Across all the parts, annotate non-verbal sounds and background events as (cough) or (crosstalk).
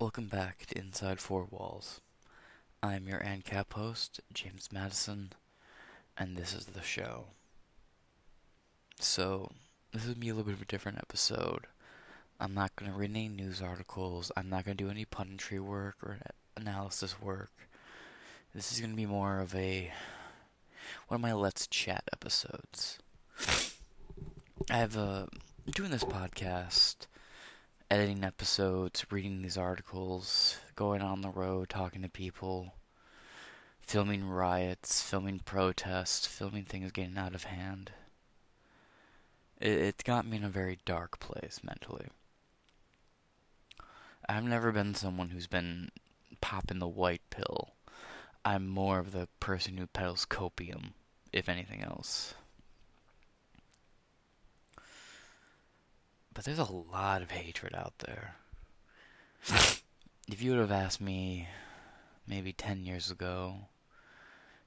Welcome back to Inside Four Walls. I'm your ANCAP host, James Madison, and this is the show. So, this is be a little bit of a different episode. I'm not going to read any news articles, I'm not going to do any punditry work or analysis work. This is going to be more of a. one of my Let's Chat episodes. I've, uh, doing this podcast editing episodes, reading these articles, going on the road, talking to people, filming riots, filming protests, filming things getting out of hand. It, it's got me in a very dark place mentally. I've never been someone who's been popping the white pill. I'm more of the person who peddles copium, if anything else. But there's a lot of hatred out there. if you would have asked me maybe 10 years ago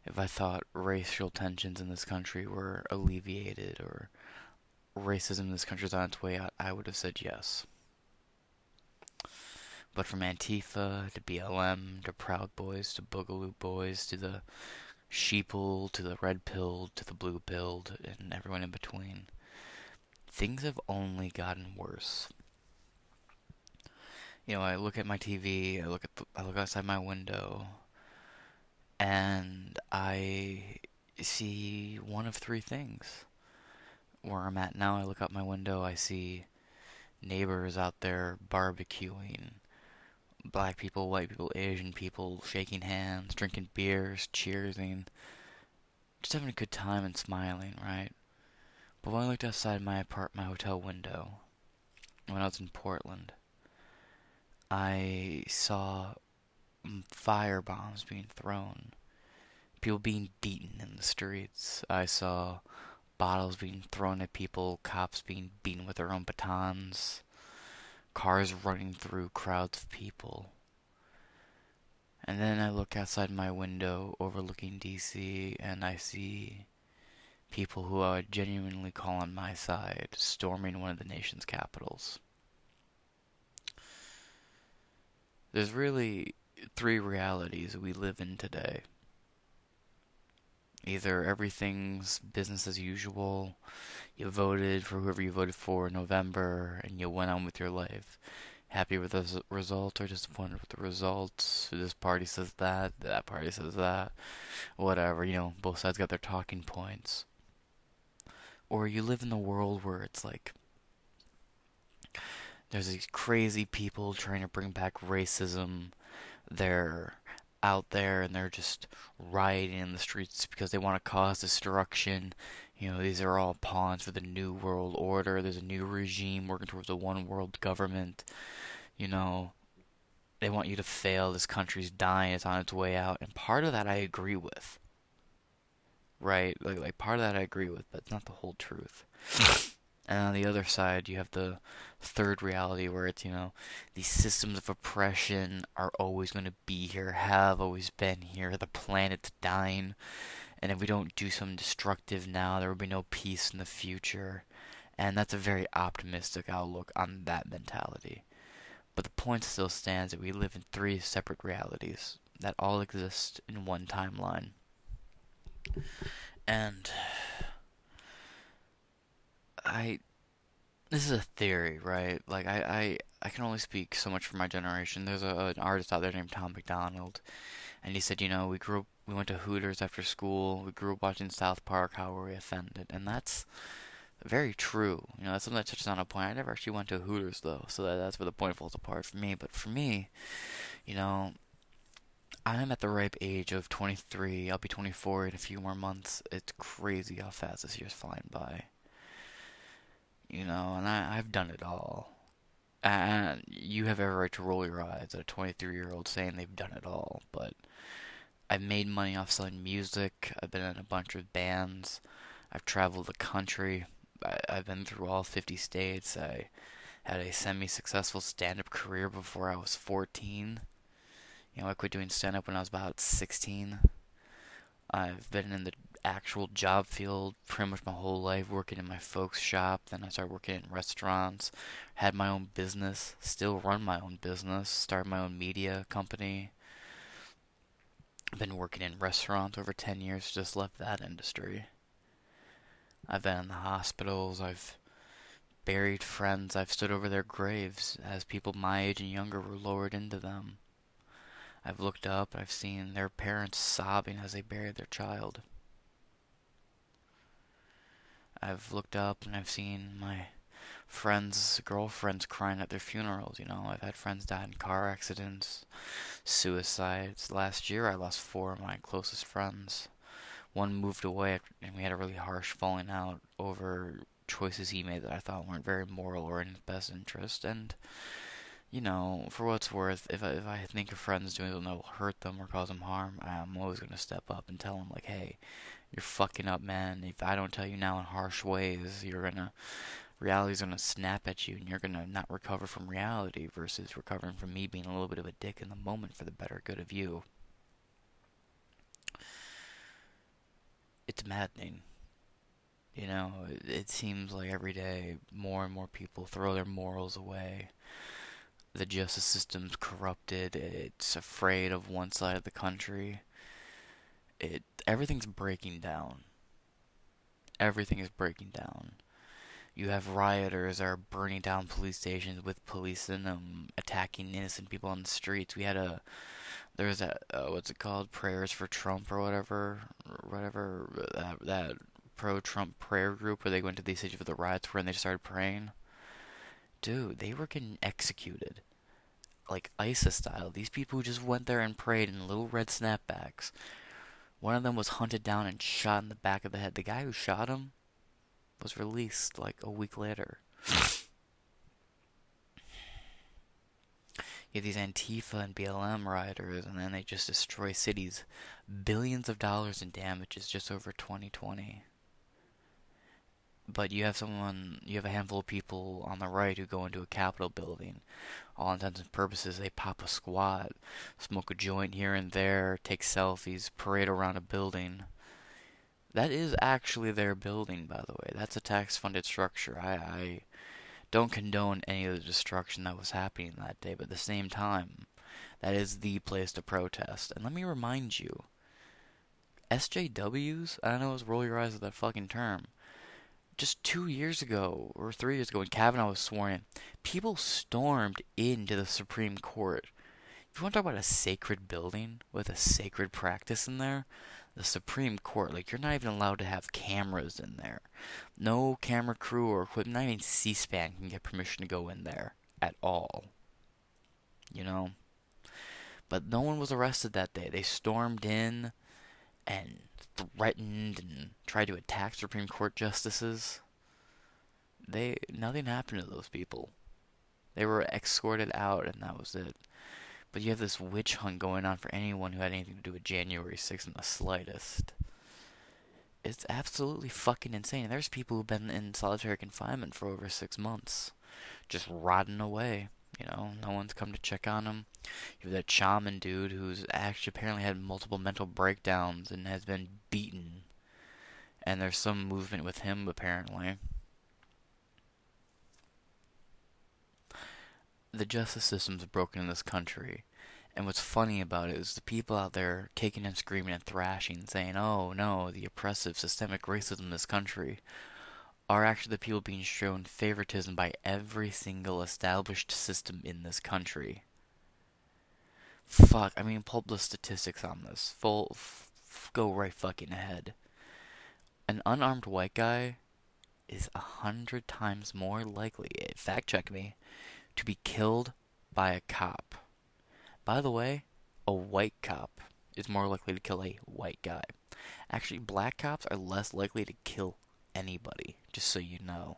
if I thought racial tensions in this country were alleviated or racism in this country is on its way out, I would have said yes. But from Antifa to BLM to Proud Boys to Boogaloo Boys to the sheeple to the red pilled to the blue pilled and everyone in between things have only gotten worse. You know, I look at my TV, I look at the, I look outside my window, and I see one of three things. Where I'm at now, I look out my window, I see neighbors out there barbecuing, black people, white people, Asian people shaking hands, drinking beers, cheersing, just having a good time and smiling, right? But when I looked outside my apart my hotel window when I was in Portland, I saw fire bombs being thrown, people being beaten in the streets. I saw bottles being thrown at people, cops being beaten with their own batons, cars running through crowds of people. And then I look outside my window overlooking DC and I see people who I would genuinely call on my side storming one of the nation's capitals. There's really three realities we live in today. Either everything's business as usual, you voted for whoever you voted for in November, and you went on with your life. Happy with the result or disappointed with the results. This party says that, that party says that. Whatever, you know, both sides got their talking points or you live in the world where it's like there's these crazy people trying to bring back racism. They're out there and they're just rioting in the streets because they want to cause destruction. You know, these are all pawns for the new world order. There's a new regime working towards a one world government. You know, they want you to fail. This country's dying. It's on its way out. And part of that I agree with right? Like like part of that I agree with, but it's not the whole truth. (laughs) and on the other side, you have the third reality where it's you know these systems of oppression are always going to be here, have always been here. The planet's dying, and if we don't do something destructive now, there will be no peace in the future. And that's a very optimistic outlook on that mentality. But the point still stands that we live in three separate realities that all exist in one timeline. And I this is a theory, right? Like I, I, I can only speak so much for my generation. There's a, an artist out there named Tom MacDonald, and he said, you know, we grew up, we went to Hooters after school. We grew up watching South Park. How were we offended? And that's very true. You know, that's something that touches on a point. I never actually went to Hooters though, so that, that's where the point falls apart for me. But for me, you know, I'm at the ripe age of 23. I'll be 24 in a few more months. It's crazy how fast this year's flying by. You know, and I, I've done it all. And you have every right to roll your eyes at a 23 year old saying they've done it all, but I've made money off selling music. I've been in a bunch of bands. I've traveled the country. I, I've been through all 50 states. I had a semi successful stand up career before I was 14. You know, I quit doing stand up when I was about 16. I've been in the actual job field pretty much my whole life, working in my folks' shop. Then I started working in restaurants, had my own business, still run my own business, started my own media company. Been working in restaurants over 10 years, just left that industry. I've been in the hospitals, I've buried friends, I've stood over their graves as people my age and younger were lowered into them. I've looked up, I've seen their parents sobbing as they buried their child. I've looked up and I've seen my friends, girlfriends crying at their funerals. You know, I've had friends die in car accidents, suicides. Last year, I lost four of my closest friends. One moved away, and we had a really harsh falling out over choices he made that I thought weren't very moral or in his best interest. And you know, for what's worth, if I, if I think a friend's doing something that will hurt them or cause them harm, I'm always gonna step up and tell them like, hey, you're fucking up, man. If I don't tell you now in harsh ways, you're gonna reality's gonna snap at you, and you're gonna not recover from reality versus recovering from me being a little bit of a dick in the moment for the better good of you. It's maddening. You know, it, it seems like every day more and more people throw their morals away the justice system's corrupted. It's afraid of one side of the country. It everything's breaking down. Everything is breaking down. You have rioters that are burning down police stations with police in them, attacking innocent people on the streets. We had a there was that uh, what's it called prayers for Trump or whatever, whatever that, that pro-Trump prayer group where they went to these cities for the riots where and they started praying dude, they were getting executed. Like ISIS style. These people who just went there and prayed in little red snapbacks. One of them was hunted down and shot in the back of the head. The guy who shot him was released like a week later. (sighs) you have these Antifa and BLM rioters, and then they just destroy cities. Billions of dollars in damages just over 2020 but you have someone, you have a handful of people on the right who go into a Capitol building. All intents and purposes, they pop a squat, smoke a joint here and there, take selfies, parade around a building. That is actually their building, by the way. That's a tax-funded structure. I, I don't condone any of the destruction that was happening that day, but at the same time, that is the place to protest. And let me remind you, SJWs, I don't know, roll your eyes at that fucking term just two years ago or three years ago when Kavanaugh was sworn in, people stormed into the Supreme Court. If you want to talk about a sacred building with a sacred practice in there, the Supreme Court, like you're not even allowed to have cameras in there. No camera crew or equipment, not even C-SPAN can get permission to go in there at all. You know? But no one was arrested that day. They stormed in and threatened and tried to attack Supreme Court justices. They nothing happened to those people. They were escorted out and that was it. But you have this witch hunt going on for anyone who had anything to do with January 6th in the slightest. It's absolutely fucking insane. There's people who've been in solitary confinement for over six months, just rotting away. You know, no one's come to check on him. You have that shaman dude who's actually apparently had multiple mental breakdowns and has been beaten. And there's some movement with him apparently. The justice system's broken in this country. And what's funny about it is the people out there kicking and screaming and thrashing, saying, oh no, the oppressive systemic racism in this country are actually the people being shown favoritism by every single established system in this country. Fuck, I mean, pull the statistics on this. Full, f- go right fucking ahead. An unarmed white guy is a hundred times more likely, eh, fact check me, to be killed by a cop. By the way, a white cop is more likely to kill a white guy. Actually, black cops are less likely to kill anybody, just so you know.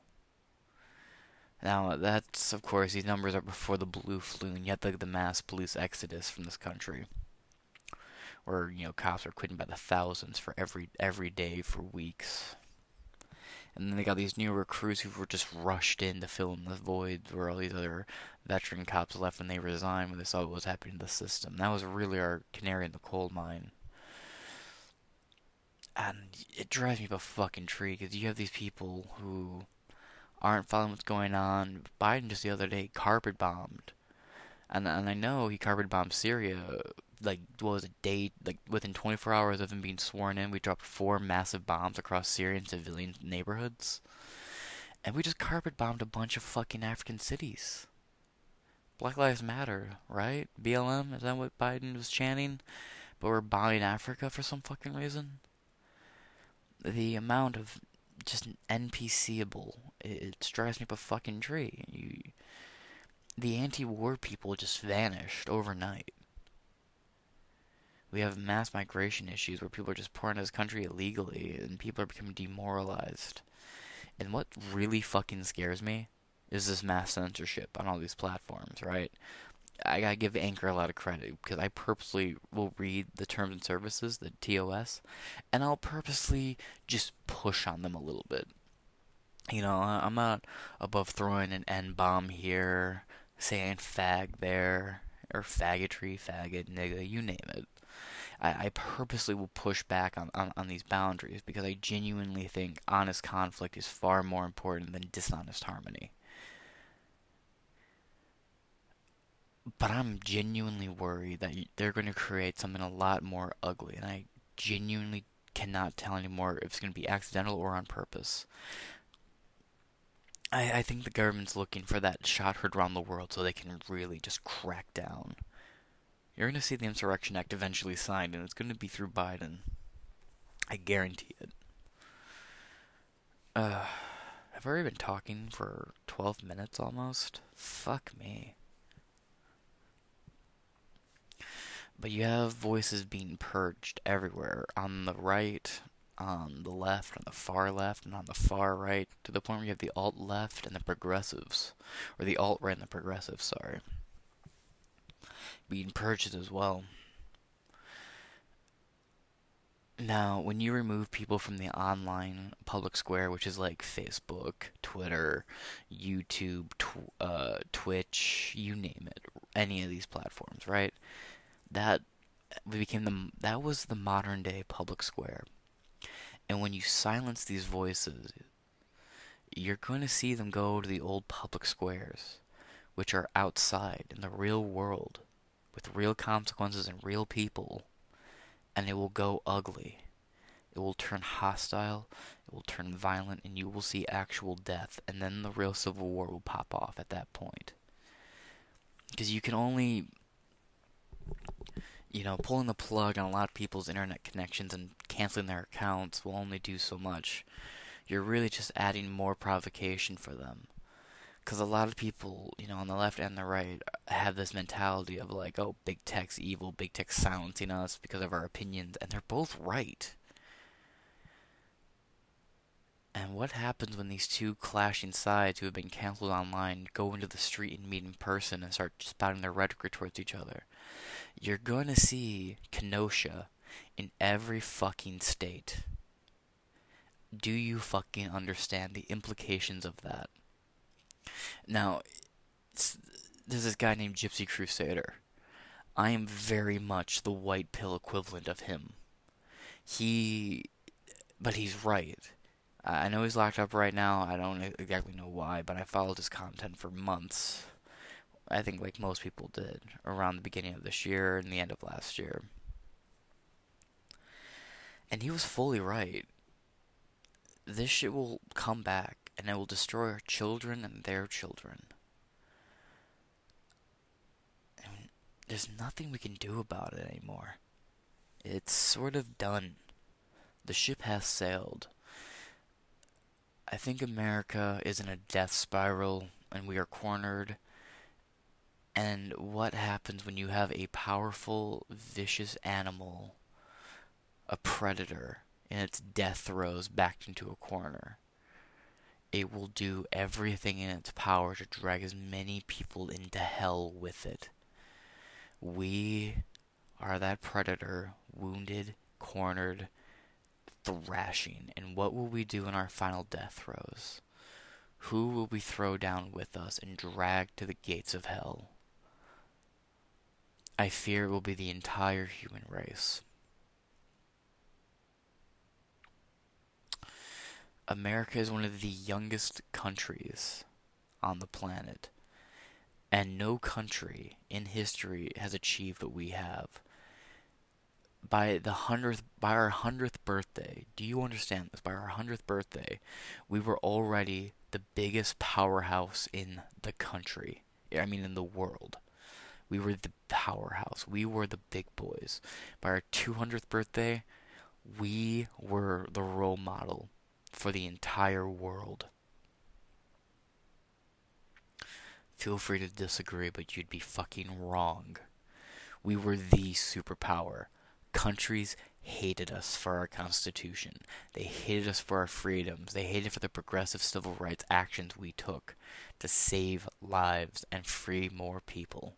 Now, that's, of course, these numbers are before the blue flu, and yet the, the mass police exodus from this country. Where, you know, cops are quitting by the thousands for every every day for weeks. And then they got these new recruits who were just rushed in to fill in the void where all these other veteran cops left when they resigned when they saw what was happening to the system. That was really our canary in the coal mine. And it drives me up a fucking tree because you have these people who aren't following what's going on. Biden just the other day carpet bombed, and and I know he carpet bombed Syria. Like what was it, day like within 24 hours of him being sworn in, we dropped four massive bombs across Syrian civilian neighborhoods, and we just carpet bombed a bunch of fucking African cities. Black Lives Matter, right? BLM, is that what Biden was chanting? But we're bombing Africa for some fucking reason? The amount of just NPCable, it, it drives me up a fucking tree. You, the anti-war people just vanished overnight. We have mass migration issues where people are just pouring into this country illegally and people are becoming demoralized. And what really fucking scares me is this mass censorship on all these platforms, right? I gotta give Anchor a lot of credit because I purposely will read the terms and services, the TOS, and I'll purposely just push on them a little bit. You know, I'm not above throwing an N bomb here, saying fag there, or faggotry, faggot, nigga, you name it. I, I purposely will push back on, on, on these boundaries because I genuinely think honest conflict is far more important than dishonest harmony. But I'm genuinely worried that they're going to create something a lot more ugly, and I genuinely cannot tell anymore if it's going to be accidental or on purpose. I, I think the government's looking for that shot heard around the world so they can really just crack down. You're going to see the Insurrection Act eventually signed, and it's going to be through Biden. I guarantee it. Uh, I've already been talking for 12 minutes almost. Fuck me. But you have voices being purged everywhere on the right, on the left, on the far left, and on the far right, to the point where you have the alt left and the progressives, or the alt right and the progressives, sorry, being purged as well. Now, when you remove people from the online public square, which is like Facebook, Twitter, YouTube, tw- uh, Twitch, you name it, any of these platforms, right? That became the that was the modern day public square. And when you silence these voices, you're going to see them go to the old public squares, which are outside in the real world, with real consequences and real people, and it will go ugly. It will turn hostile, it will turn violent, and you will see actual death, and then the real civil war will pop off at that point. Because you can only you know, pulling the plug on a lot of people's internet connections and canceling their accounts will only do so much. You're really just adding more provocation for them. Because a lot of people, you know, on the left and the right, have this mentality of like, oh, big tech's evil, big tech's silencing us because of our opinions, and they're both right. And what happens when these two clashing sides who have been canceled online go into the street and meet in person and start spouting their rhetoric towards each other? You're going to see Kenosha in every fucking state. Do you fucking understand the implications of that? Now, there's this guy named Gypsy Crusader. I am very much the white pill equivalent of him. He. But he's right. I know he's locked up right now. I don't exactly know why, but I followed his content for months. I think like most people did around the beginning of this year and the end of last year. And he was fully right. This shit will come back and it will destroy our children and their children. And there's nothing we can do about it anymore. It's sort of done. The ship has sailed. I think America is in a death spiral and we are cornered and what happens when you have a powerful, vicious animal, a predator, in its death throes backed into a corner. It will do everything in its power to drag as many people into hell with it. We are that predator, wounded, cornered, thrashing. And what will we do in our final death throes? Who will we throw down with us and drag to the gates of hell? I fear it will be the entire human race. America is one of the youngest countries on the planet, and no country in history has achieved what we have. By the hundredth, by our hundredth birthday, do you understand this? By our hundredth birthday, we were already the biggest powerhouse in the country. I mean, in the world. We were the powerhouse. We were the big boys. By our 200th birthday, we were the role model for the entire world. Feel free to disagree, but you'd be fucking wrong. We were the superpower. Countries hated us for our Constitution. They hated us for our freedoms. They hated for the progressive civil rights actions we took to save lives and free more people.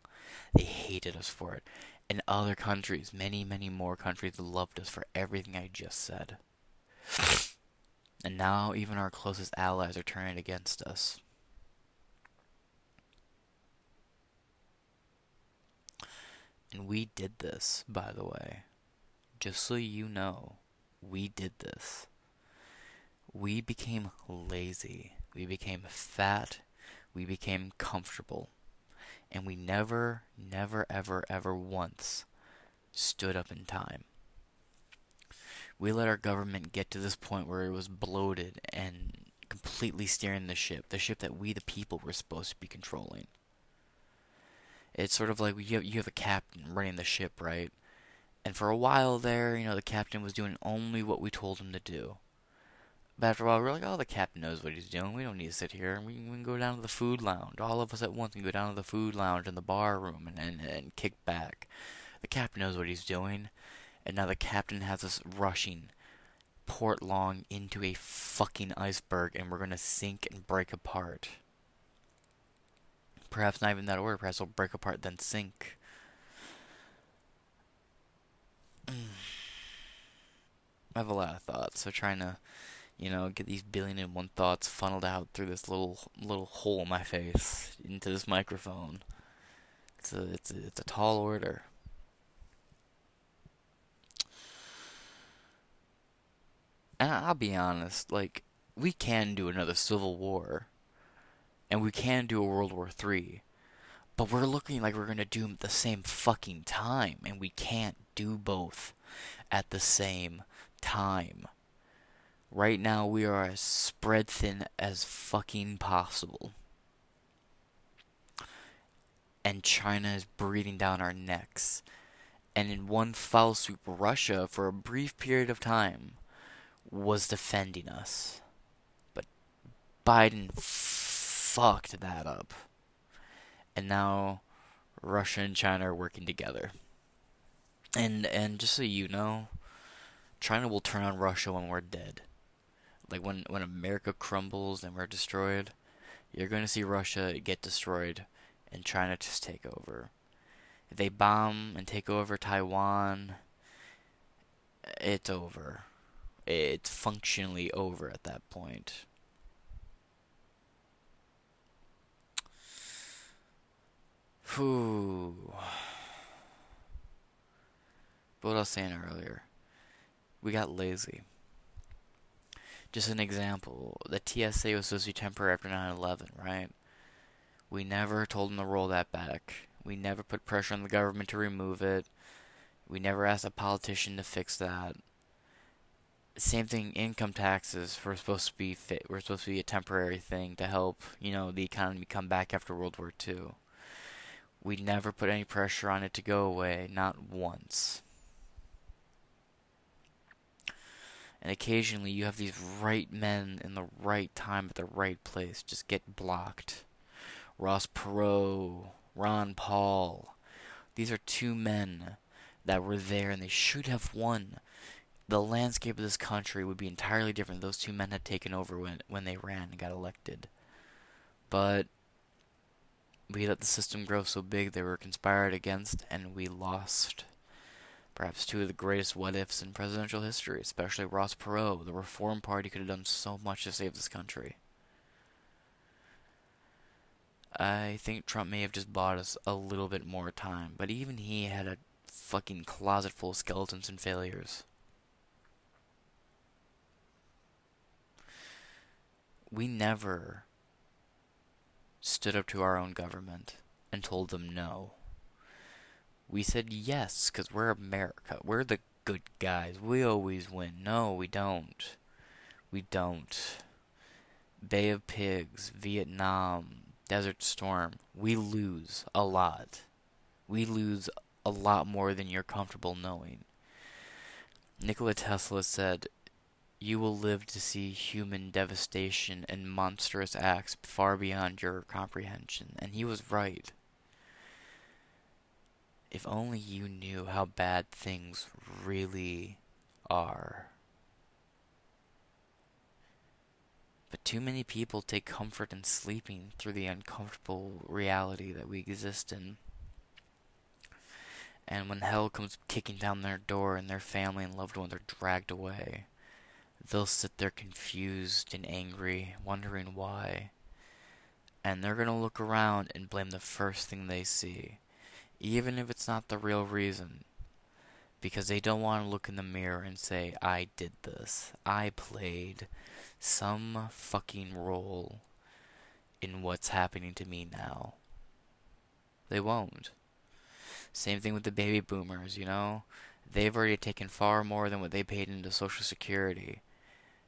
They hated us for it. And other countries, many, many more countries, loved us for everything I just said. And now even our closest allies are turning against us. And we did this, by the way. Just so you know, we did this. We became lazy. We became fat. We became comfortable. And we never, never, ever, ever once stood up in time. We let our government get to this point where it was bloated and completely steering the ship, the ship that we, the people, were supposed to be controlling. It's sort of like you have, you have a captain running the ship, right? And for a while there, you know, the captain was doing only what we told him to do. But after a while, we're like, oh, the captain knows what he's doing. We don't need to sit here. We can, go down to the food lounge. All of us at once can go down to the food lounge and the bar room and, and, and kick back. The captain knows what he's doing. And now the captain has us rushing port long into a fucking iceberg and we're going to sink and break apart. Perhaps not even that order. Perhaps we'll break apart then sink. (sighs) I have a lot of thoughts, so trying to you know, get these billion and one thoughts funneled out through this little little hole in my face into this microphone. It's a it's a, it's a tall order. And I'll be honest, like we can do another civil war, and we can do a World War Three, but we're looking like we're gonna do them at the same fucking time, and we can't do both at the same time. Right now, we are as spread thin as fucking possible. And China is breathing down our necks. And in one foul swoop, Russia, for a brief period of time, was defending us. But Biden fucked that up. And now Russia and China are working together. And and just so you know, China will turn on Russia when we're dead like when when America crumbles and we're destroyed, you're going to see Russia get destroyed and China just take over. If they bomb and take over Taiwan, it's over. It's functionally over at that point. Whew. What I was saying earlier, we got lazy. Just an example, the TSA was supposed to be temporary after 9/11, right? We never told them to roll that back. We never put pressure on the government to remove it. We never asked a politician to fix that. Same thing, income taxes were supposed to be fit. Were supposed to be a temporary thing to help, you know, the economy come back after World War II. We never put any pressure on it to go away, not once. And occasionally you have these right men in the right time at the right place just get blocked. Ross Perot, Ron Paul. These are two men that were there and they should have won. The landscape of this country would be entirely different if those two men had taken over when, when they ran and got elected. But we let the system grow so big they were conspired against and we lost. Perhaps two of the greatest what ifs in presidential history, especially Ross Perot. The Reform Party could have done so much to save this country. I think Trump may have just bought us a little bit more time, but even he had a fucking closet full of skeletons and failures. we never stood up to our own government and told them no. We said yes because we're America. We're the good guys. We always win. No, we don't. We don't. Bay of Pigs, Vietnam, Desert Storm. We lose a lot. We lose a lot more than you're comfortable knowing. Nikola Tesla said, You will live to see human devastation and monstrous acts far beyond your comprehension. And he was right. If only you knew how bad things really are. But too many people take comfort in sleeping through the uncomfortable reality that we exist in. And when hell comes kicking down their door and their family and loved ones are dragged away, they'll sit there confused and angry, wondering why. And they're going to look around and blame the first thing they see even if it's not the real reason. Because they don't want to look in the mirror and say, I did this. I played some fucking role in what's happening to me now. They won't. Same thing with the baby boomers, you know? They've already taken far more than what they paid into Social Security.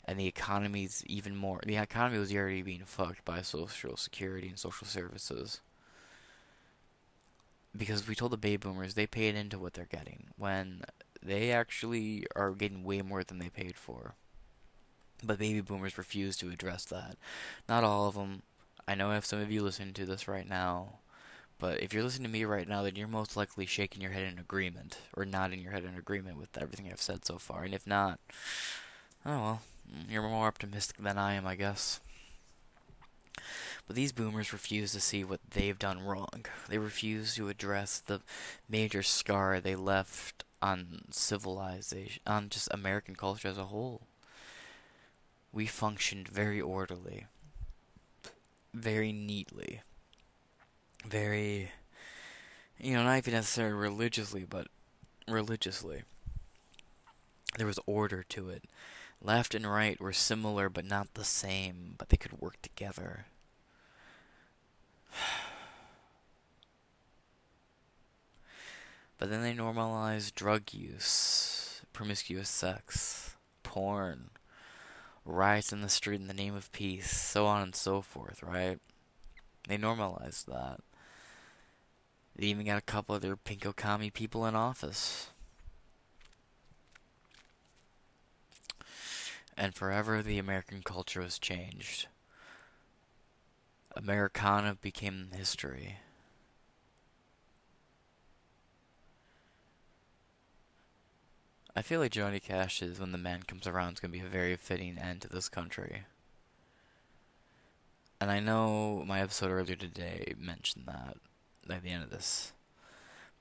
And the economy's even more. The economy was already being fucked by Social Security and social services because we told the baby boomers they paid into what they're getting when they actually are getting way more than they paid for. But baby boomers refuse to address that. Not all of them. I know I have some of you listening to this right now. But if you're listening to me right now, then you're most likely shaking your head in agreement, or nodding your head in agreement with everything I've said so far. And if not, oh well, you're more optimistic than I am, I guess. But these boomers refuse to see what they've done wrong. They refuse to address the major scar they left on civilization, on just American culture as a whole. We functioned very orderly, very neatly, very, you know, not even necessarily religiously, but religiously. There was order to it. Left and right were similar but not the same, but they could work together. But then they normalize drug use, promiscuous sex, porn, riots in the street in the name of peace, so on and so forth, right? They normalized that. They even got a couple of their pinko commie people in office. And forever the American culture was changed. Americana became history. I feel like Johnny Cash's When the Man Comes Around is going to be a very fitting end to this country. And I know my episode earlier today mentioned that at the end of this.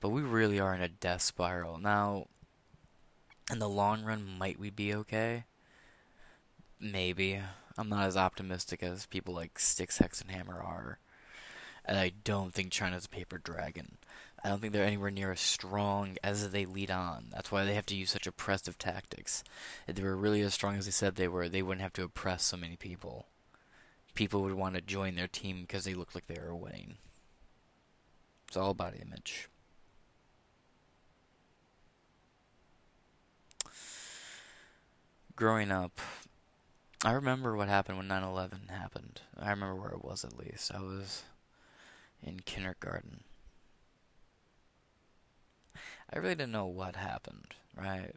But we really are in a death spiral. Now, in the long run, might we be okay? Maybe. I'm not as optimistic as people like Styxhexenhammer are. And I don't think China's a paper dragon. I don't think they're anywhere near as strong as they lead on. That's why they have to use such oppressive tactics. If they were really as strong as they said they were, they wouldn't have to oppress so many people. People would want to join their team because they looked like they were winning. It's all about image. Growing up, I remember what happened when 9/11 happened. I remember where it was at least. I was in kindergarten. I really didn't know what happened, right?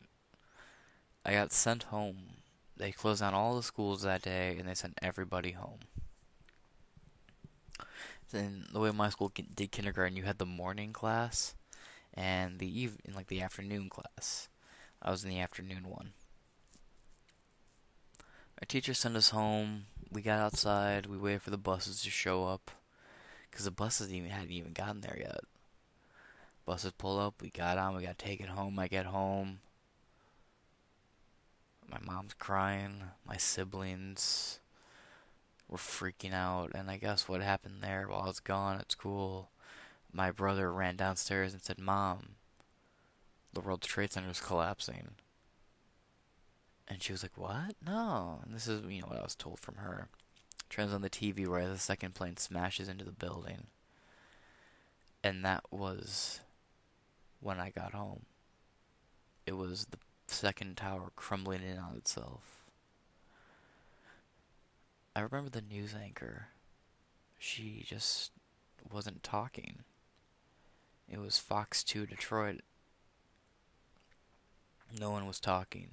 I got sent home. They closed down all the schools that day and they sent everybody home. Then the way my school did kindergarten, you had the morning class and the eve in like the afternoon class. I was in the afternoon one. Our teacher sent us home. We got outside. We waited for the buses to show up. Because the buses even hadn't even gotten there yet. Buses pull up. We got on. We got taken home. I get home. My mom's crying. My siblings were freaking out. And I guess what happened there while I was gone at school, my brother ran downstairs and said, Mom, the World Trade Center is collapsing. And she was like, "What? No." And this is, you know, what I was told from her. Turns on the TV as the second plane smashes into the building. And that was when I got home. It was the second tower crumbling in on itself. I remember the news anchor. She just wasn't talking. It was Fox 2 Detroit. No one was talking.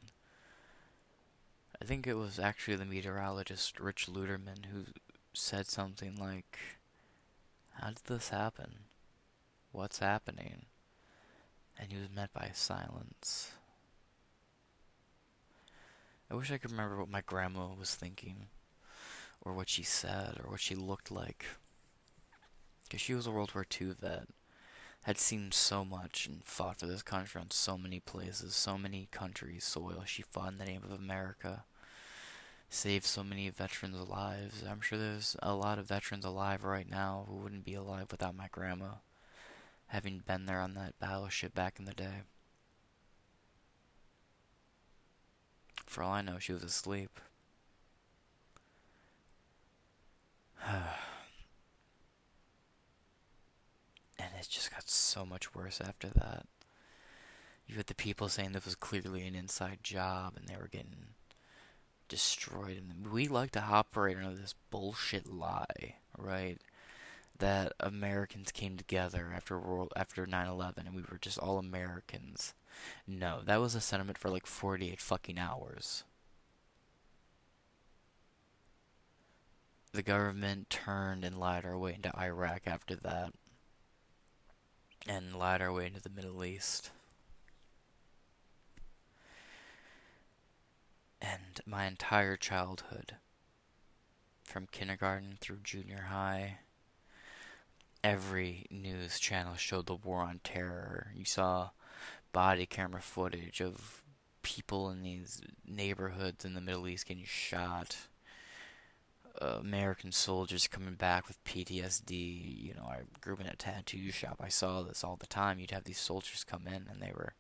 I think it was actually the meteorologist Rich Luterman who said something like, How did this happen? What's happening? And he was met by silence. I wish I could remember what my grandma was thinking, or what she said, or what she looked like. Because she was a World War II vet, had seen so much and fought for this country on so many places, so many countries' soil. She fought in the name of America, saved so many veterans' lives. I'm sure there's a lot of veterans alive right now who wouldn't be alive without my grandma, having been there on that battleship back in the day. For all I know, she was asleep. (sighs) (sighs) and it just got so much worse after that. You had the people saying this was clearly an inside job and they were getting destroyed. And we like to operate under this bullshit lie, right? That Americans came together after world after 9/11 and we were just all Americans. No, that was a sentiment for like 48 fucking hours. The government turned and lied our way into Iraq after that. And lied our way into the Middle East. And my entire childhood, from kindergarten through junior high, every news channel showed the war on terror. You saw body camera footage of people in these neighborhoods in the Middle East getting shot. American soldiers coming back with PTSD. You know, I grew up in a tattoo shop. I saw this all the time. You'd have these soldiers come in and they were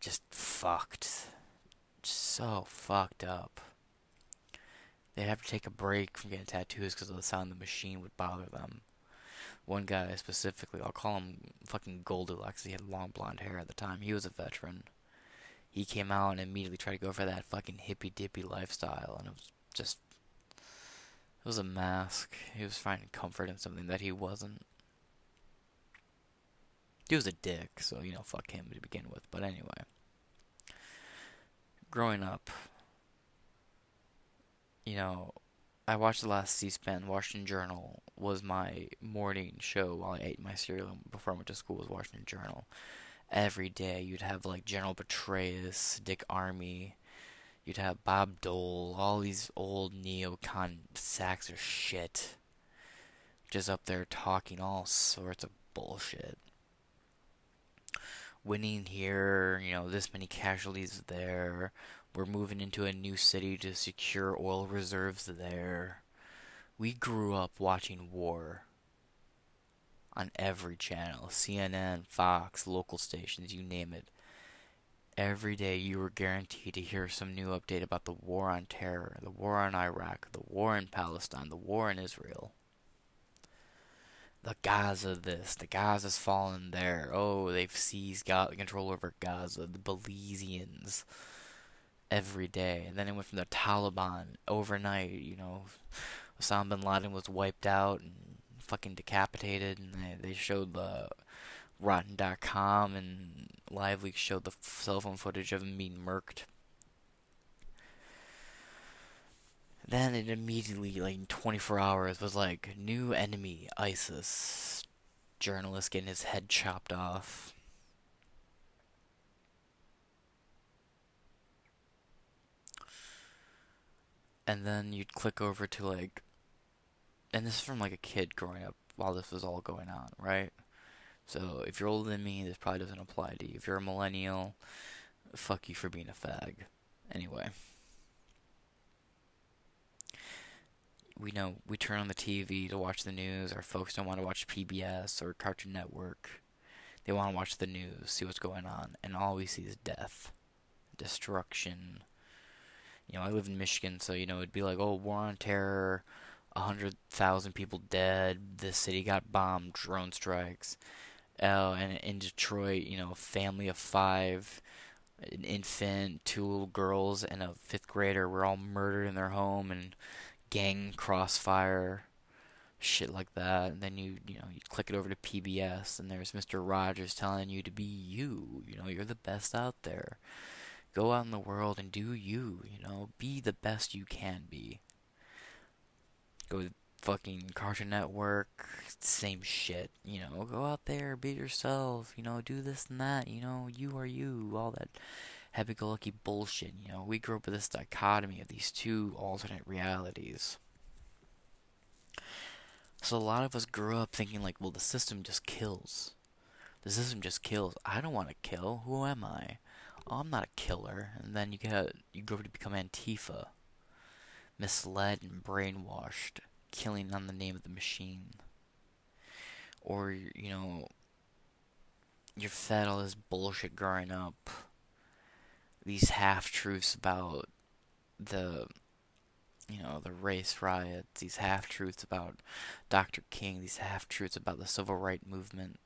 just fucked. So fucked up. They'd have to take a break from getting tattoos because of the sound of the machine would bother them one guy specifically, I'll call him fucking Goldilocks. He had long blonde hair at the time. He was a veteran. He came out and immediately tried to go for that fucking hippy dippy lifestyle, and it was just. It was a mask. He was finding comfort in something that he wasn't. He was a dick, so, you know, fuck him to begin with. But anyway. Growing up, you know, I watched the last C-SPAN. Washington Journal was my morning show while I ate my cereal before I went to school. Was Washington Journal. Every day you'd have like General Petraeus, Dick Armey. You'd have Bob Dole, all these old neocon sacks of shit. Just up there talking all sorts of bullshit. Winning here, you know, this many casualties there we're moving into a new city to secure oil reserves there. We grew up watching war on every channel CNN, Fox, local stations, you name it. Every day you were guaranteed to hear some new update about the war on terror, the war on Iraq, the war in Palestine, the war in Israel. The Gaza this, the Gaza's fallen there. Oh, they've seized control over Gaza. The Belizeans every day. And then it went from the Taliban overnight. You know, Osama bin Laden was wiped out and fucking decapitated, and they, they showed the Rotten.com and LiveLeaks showed the cell phone footage of him being murked. Then it immediately, like in 24 hours, was like new enemy, ISIS. Journalist getting his head chopped off. and then you'd click over to like and this is from like a kid growing up while this was all going on, right? So if you're older than me, this probably doesn't apply to you. If you're a millennial, fuck you for being a fag. Anyway. We know we turn on the TV to watch the news. Our folks don't want to watch PBS or Cartoon Network. They want to watch the news, see what's going on, and all we see is death, destruction, you know, I live in Michigan, so you know it'd be like, oh, war on terror, a hundred thousand people dead. The city got bombed, drone strikes. Oh, and in Detroit, you know, a family of five, an infant, two little girls, and a fifth grader were all murdered in their home, and gang crossfire, shit like that. And then you, you know, you click it over to PBS, and there's Mr. Rogers telling you to be you. You know, you're the best out there. Go out in the world and do you. You know, be the best you can be. Go fucking Cartoon Network, same shit. You know, go out there, be yourself. You know, do this and that. You know, you are you. All that happy-go-lucky bullshit. You know, we grew up with this dichotomy of these two alternate realities. So a lot of us grew up thinking like, well, the system just kills. The system just kills. I don't want to kill. Who am I? Oh, I'm not a killer. And then you get you grow to become Antifa, misled and brainwashed, killing on the name of the machine. Or you know, you're fed all this bullshit growing up. These half truths about the you know, the race riots, these half truths about Dr. King, these half truths about the civil rights movement.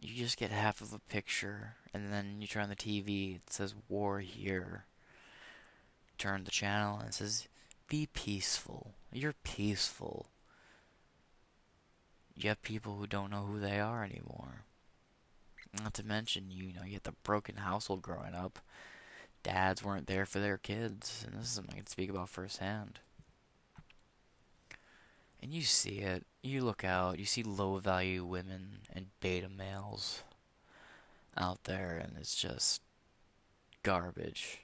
You just get half of a picture, and then you turn on the TV, it says war here. Turn the channel, and it says, be peaceful. You're peaceful. You have people who don't know who they are anymore. Not to mention, you know, you have the broken household growing up dads weren't there for their kids, and this is something I can speak about firsthand. And you see it. You look out, you see low value women and beta males out there, and it's just garbage.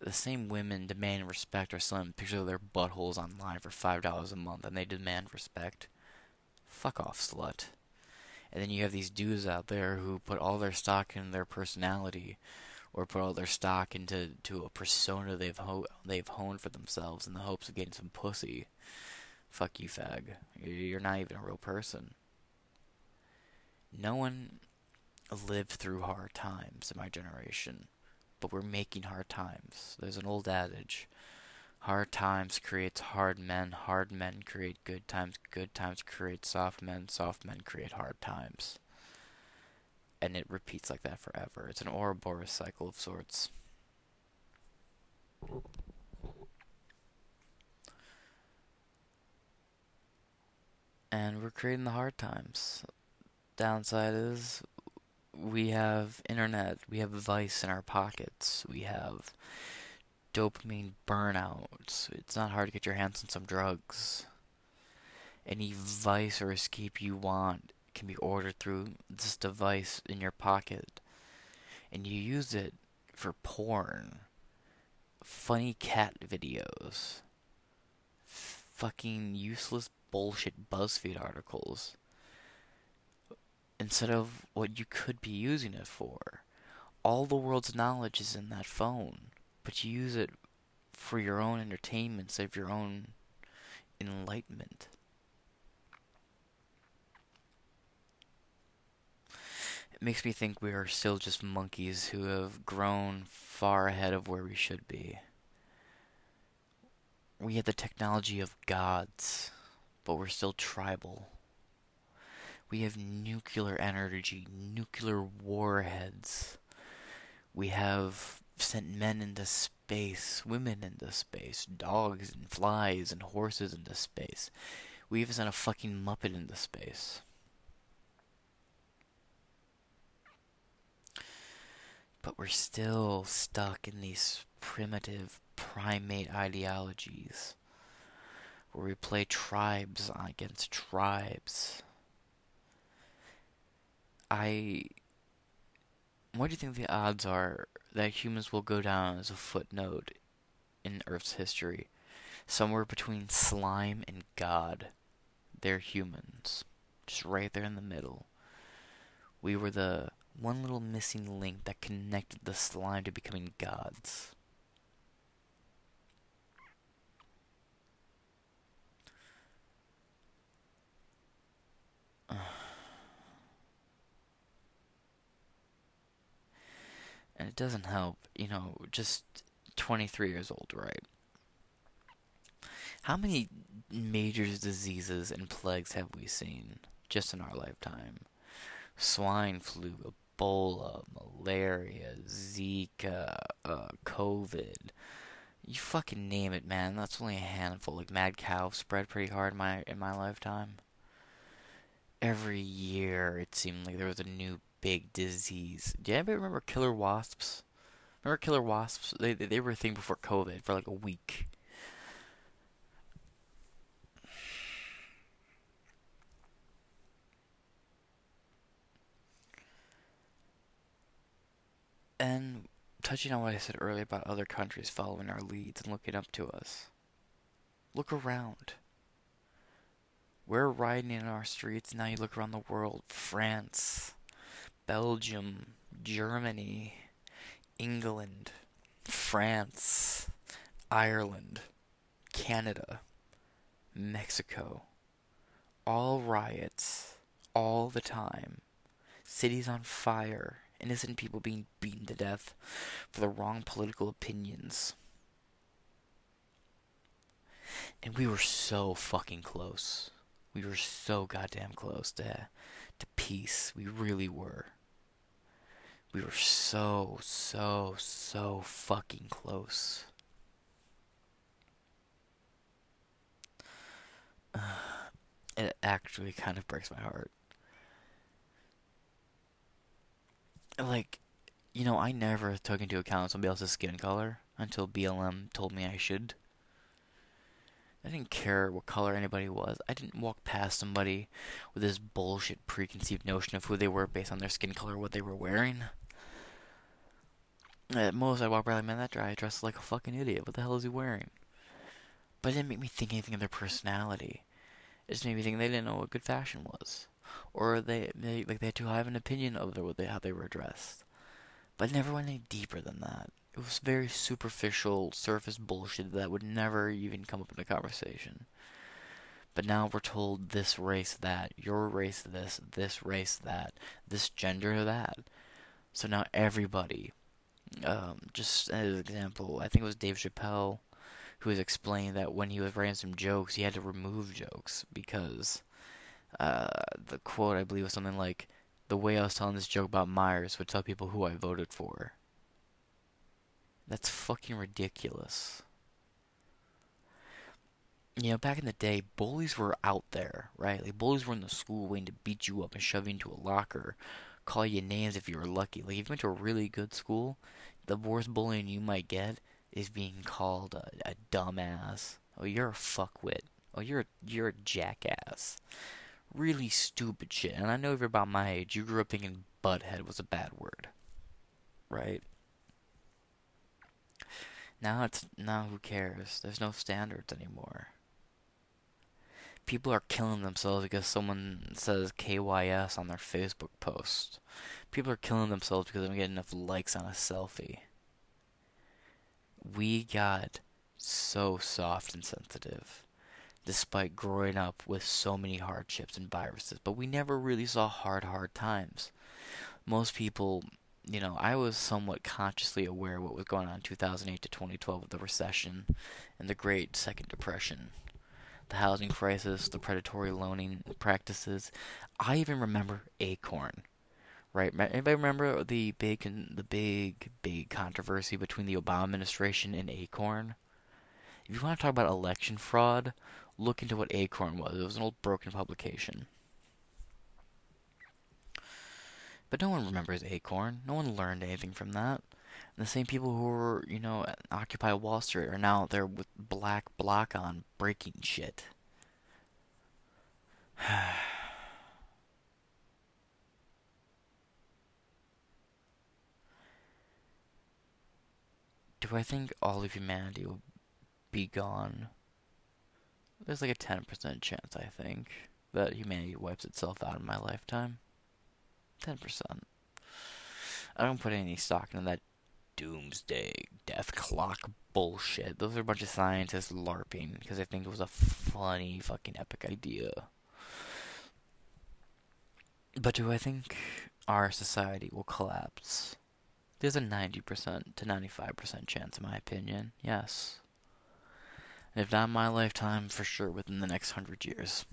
The same women demand respect are selling pictures of their buttholes online for $5 a month, and they demand respect. Fuck off, slut. And then you have these dudes out there who put all their stock in their personality or put all their stock into to a persona they've ho- they've honed for themselves in the hopes of getting some pussy. Fuck you, fag. You're not even a real person. No one lived through hard times in my generation, but we're making hard times. There's an old adage. Hard times creates hard men, hard men create good times, good times create soft men, soft men create hard times and it repeats like that forever. It's an Ouroboros cycle of sorts. And we're creating the hard times. Downside is we have internet, we have vice in our pockets, we have dopamine burnout. It's not hard to get your hands on some drugs. Any vice or escape you want can be ordered through this device in your pocket. And you use it for porn, funny cat videos, fucking useless bullshit BuzzFeed articles, instead of what you could be using it for. All the world's knowledge is in that phone, but you use it for your own entertainment of your own enlightenment. It makes me think we are still just monkeys who have grown far ahead of where we should be. We have the technology of gods, but we're still tribal. We have nuclear energy, nuclear warheads. We have sent men into space, women into space, dogs and flies and horses into space. We even sent a fucking Muppet into space. but we're still stuck in these primitive primate ideologies where we play tribes against tribes. I. What do you think the odds are that humans will go down as a footnote in Earth's history? Somewhere between slime and God. They're humans. Just right there in the middle. We were the one little missing link that connected the slime to becoming gods. It doesn't help, you know, just 23 years old, right? How many major diseases and plagues have we seen just in our lifetime? Swine flu, Ebola, malaria, Zika, uh, COVID. You fucking name it, man. That's only a handful. Like mad cow spread pretty hard in my in my lifetime. Every year it seemed like there was a new big disease. Do you anybody remember killer wasps? Remember killer wasps? They they were a thing before COVID for like a week. And touching on what I said earlier about other countries following our leads and looking up to us. Look around. We're riding in our streets, now you look around the world. France, Belgium, Germany, England, France, Ireland, Canada, Mexico. All riots, all the time. Cities on fire, innocent people being beaten to death for the wrong political opinions. And we were so fucking close. We were so goddamn close to to peace. We really were. We were so, so, so fucking close. (sighs) it actually kind of breaks my heart. like, you know, I never took into account somebody else's skin color until BLM told me I should. I didn't care what color anybody was. I didn't walk past somebody with this bullshit preconceived notion of who they were based on their skin color or what they were wearing. At most, I'd walk by like, man, that guy dressed like a fucking idiot. What the hell is he wearing? But it didn't make me think anything of their personality. It just made me think they didn't know what good fashion was or they, they like they had too high of an opinion of they, how they were dressed. But it never went any deeper than that. It was very superficial, surface bullshit that would never even come up in a conversation. But now we're told this race that, your race this, this race that, this gender that. So now everybody, um, just as an example, I think it was Dave Chappelle who was explaining that when he was writing some jokes, he had to remove jokes because uh, the quote I believe was something like, "The way I was telling this joke about Myers would tell people who I voted for." That's fucking ridiculous. You know, back in the day, bullies were out there, right? Like bullies were in the school waiting to beat you up and shove you into a locker, call you names if you were lucky. Like if you went to a really good school, the worst bullying you might get is being called a, a dumbass. Oh, you're a fuckwit. Oh, you're a, you're a jackass really stupid shit. And I know if you're about my age, you grew up thinking butthead was a bad word. Right? Now it's now who cares? There's no standards anymore. People are killing themselves because someone says KYS on their Facebook post. People are killing themselves because they don't get enough likes on a selfie. We got so soft and sensitive despite growing up with so many hardships and viruses. But we never really saw hard, hard times. Most people, you know, I was somewhat consciously aware of what was going on in 2008 to 2012 with the recession and the Great Second Depression, the housing crisis, the predatory loaning practices. I even remember Acorn. Right? Anybody remember the big, the big, big controversy between the Obama administration and Acorn? If you want to talk about election fraud, look into what Acorn was. It was an old broken publication. But no one remembers Acorn. No one learned anything from that. The same people who were, you know, Occupy Wall Street are now there with black bloc on breaking shit. (sighs) Do I think all of humanity will be gone there's like a 10% chance, I think, that humanity wipes itself out in my lifetime. 10%. I don't put any stock into that doomsday death clock bullshit. Those are a bunch of scientists LARPing because I think it was a funny fucking epic idea. But do I think our society will collapse? There's a 90% to 95% chance, in my opinion. Yes. If not in my lifetime, for sure within the next hundred years.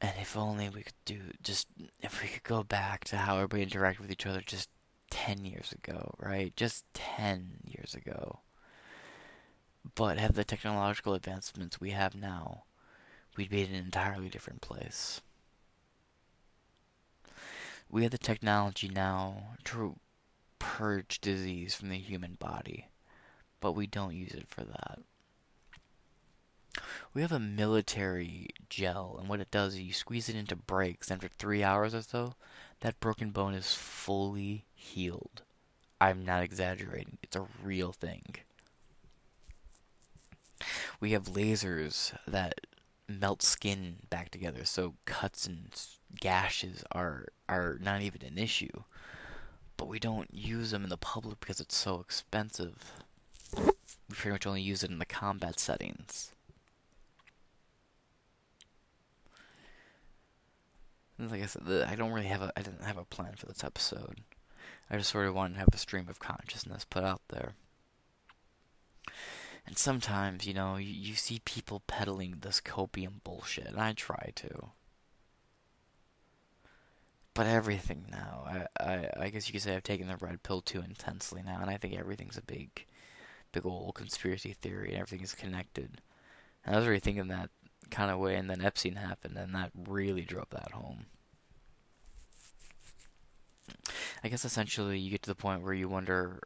And if only we could do just if we could go back to how everybody interacted with each other just 10 years ago, right? Just 10 years ago. But have the technological advancements we have now, we'd be in an entirely different place. We have the technology now to purge disease from the human body, but we don't use it for that. We have a military gel, and what it does is you squeeze it into breaks, and after three hours or so, that broken bone is fully healed. I'm not exaggerating, it's a real thing. We have lasers that melt skin back together, so cuts and gashes are are not even an issue. But we don't use them in the public because it's so expensive. We pretty much only use it in the combat settings. Like I said, I don't really have a I didn't have a plan for this episode. I just sort of wanted to have a stream of consciousness put out there. And sometimes, you know, you, you see people peddling this copium bullshit, and I try to. But everything now, I, I, I guess you could say I've taken the red pill too intensely now, and I think everything's a big, big old conspiracy theory, and everything is connected. And I was really thinking that kind of way, and then Epstein happened, and that really drove that home. I guess essentially you get to the point where you wonder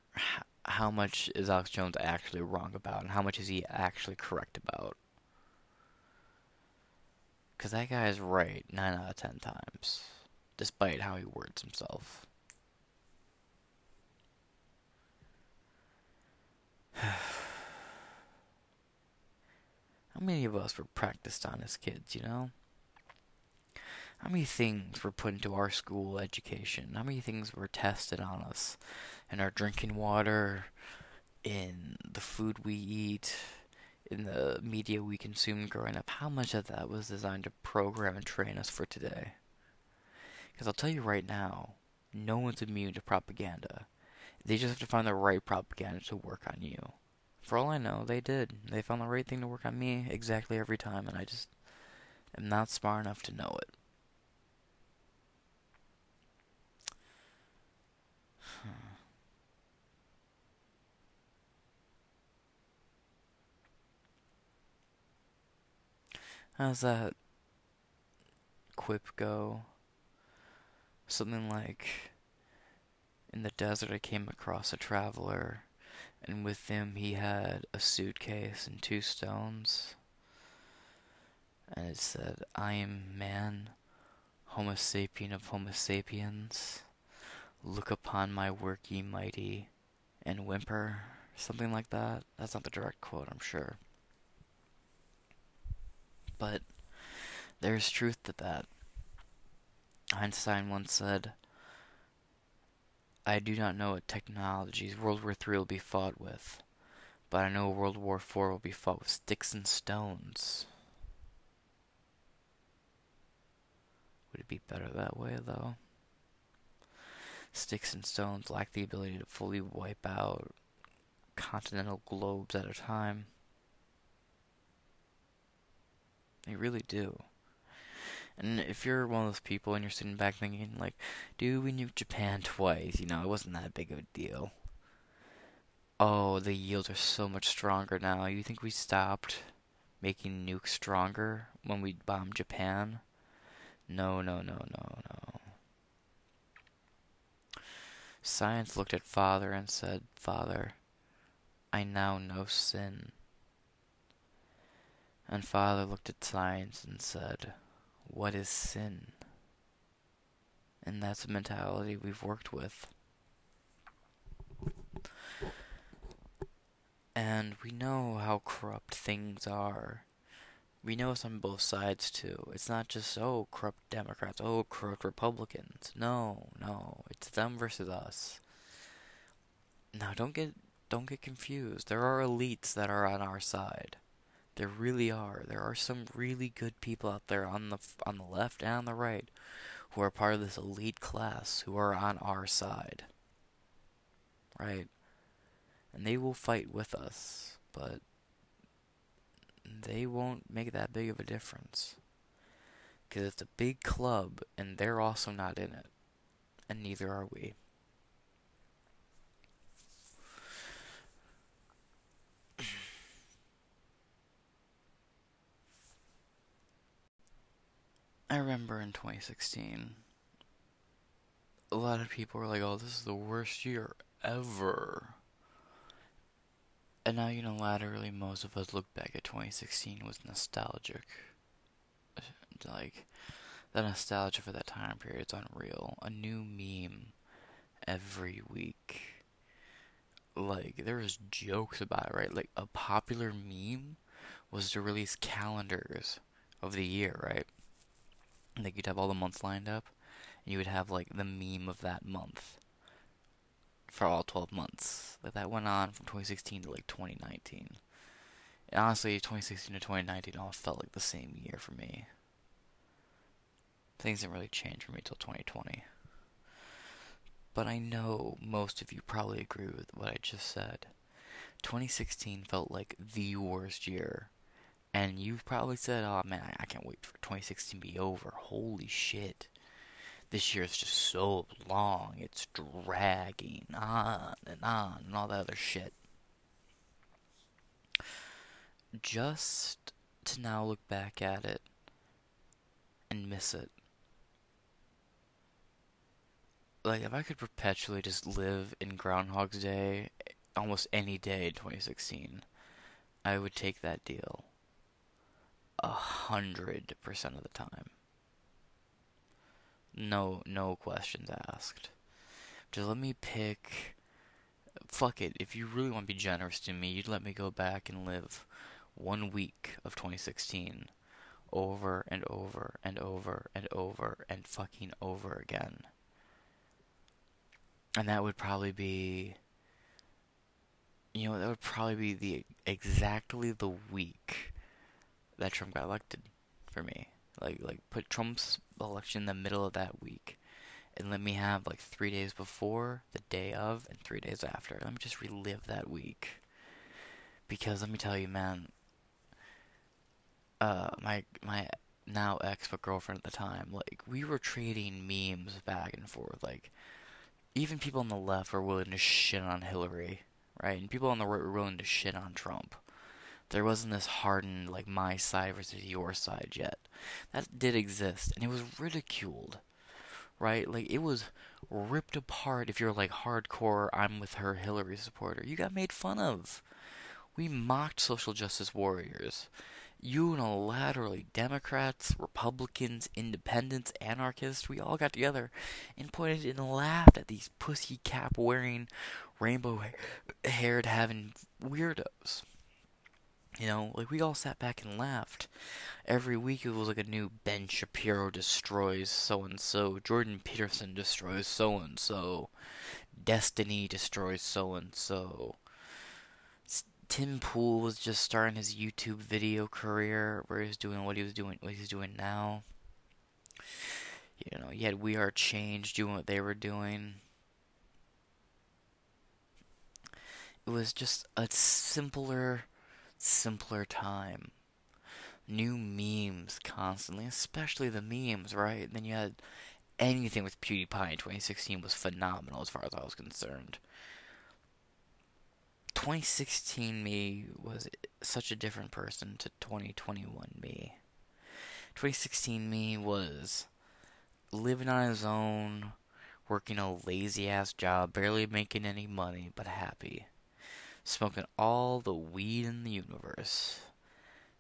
how much is Alex Jones actually wrong about, and how much is he actually correct about. Because that guy is right 9 out of 10 times, despite how he words himself. (sighs) (sighs) How many of us were practiced on as kids, you know? How many things were put into our school education? How many things were tested on us in our drinking water, in the food we eat, in the media we consume growing up? How much of that was designed to program and train us for today? Because I'll tell you right now, no one's immune to propaganda. They just have to find the right propaganda to work on you. For all I know, they did. They found the right thing to work on me exactly every time, and I just am not smart enough to know it. How's that quip go? Something like, In the desert I came across a traveler and with him he had a suitcase and two stones. And it said, I am man, Homo sapien of Homo sapiens. Look upon my work, ye mighty, and whimper. Something like that. That's not the direct quote, I'm sure. But there's truth to that. Einstein once said, I do not know what technologies World War III will be fought with, but I know World War IV will be fought with sticks and stones. Would it be better that way, though? Sticks and stones lack the ability to fully wipe out continental globes at a time. They really do. And if you're one of those people and you're sitting back thinking, like, dude, we nuked Japan twice, you know, it wasn't that big of a deal. Oh, the yields are so much stronger now. You think we stopped making nukes stronger when we bombed Japan? No, no, no, no, no. Science looked at Father and said, Father, I now know sin. And Father looked at Science and said, what is sin? And that's a mentality we've worked with. And we know how corrupt things are. We know it's on both sides too. It's not just oh corrupt Democrats, oh corrupt Republicans. No, no, it's them versus us. Now don't get don't get confused. There are elites that are on our side. There really are. There are some really good people out there on the on the left and on the right who are part of this elite class who are on our side. Right? and they will fight with us, but they won't make that big of a difference. Because it's a big club, and they're also not in it. And neither are we. I remember in 2016, a lot of people were like, oh, this is the worst year ever. And now, unilaterally, most of us look back at 2016 with nostalgic. Like, the nostalgia for that time period is unreal. A new meme every week. Like, there was jokes about it, right? Like, a popular meme was to release calendars of the year, right? Like, you'd have all the months lined up, and you would have, like, the meme of that month for all 12 months. Like that went on from 2016 to like 2019. And honestly, 2016 to 2019 all felt like the same year for me. Things didn't really change for me till 2020. But I know most of you probably agree with what I just said. 2016 felt like the worst year. And you've probably said, oh man, I can't wait for 2016 to be over. Holy shit this year is just so long. It's dragging on and on and all that other shit. Just to now look back at it and miss it. Like, if I could perpetually just live in Groundhog's Day almost any day in 2016, I would take that deal. A hundred percent of the time. No, no questions asked. Just let me pick. Fuck it. If you really want to be generous to me, you'd let me go back and live one week of 2016 over and over and over and over and fucking over again. And that would probably be. You know, that would probably be the exactly the week that Trump got elected for me. Like like put Trump's election in the middle of that week. And let me have like three days before, the day of, and three days after. Let me just relive that week. Because let me tell you, man, uh, my my now ex but girlfriend at the time, like we were trading memes back and forth. Like even people on the left were willing to shit on Hillary, right? And people on the right were willing to shit on Trump there wasn't this hardened like my side versus your side yet. That did exist, and it was ridiculed, right? Like it was ripped apart. If you're like hardcore, I'm with her Hillary supporter, you got made fun of. We mocked social justice warriors. Unilaterally, Democrats, Republicans, Independents, anarchists, we all got together and pointed and laughed at these pussy cap wearing, rainbow haired having weirdos. You know, like we all sat back and laughed. Every week it was like a new Ben Shapiro destroys so and so, Jordan Peterson destroys so and so, Destiny destroys so and so. Tim Pool was just starting his YouTube video career where he was doing what he was doing what he's doing now. You know, yet We Are Change doing what they were doing. It was just a simpler simpler time. New memes constantly, especially the memes, right? And then you had anything with PewDiePie in 2016 was phenomenal as far as I was concerned. 2016 me was such a different person to 2021 me. 2016 me was living on his own, working a lazy ass job, barely making any money, but happy smoking all the weed in the universe.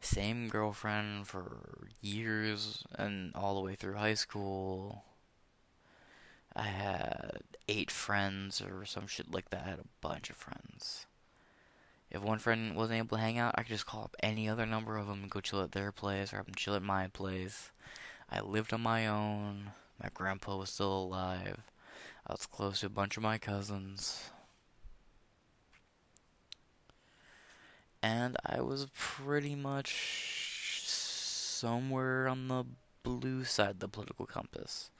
Same girlfriend for years and all the way through high school. I had eight friends or some shit like that. I had a bunch of friends. If one friend wasn't able to hang out, I could just call up any other number of them and go chill at their place or have them chill at my place. I lived on my own. My grandpa was still alive. I was close to a bunch of my cousins. And I was pretty much somewhere on the blue side of the political compass.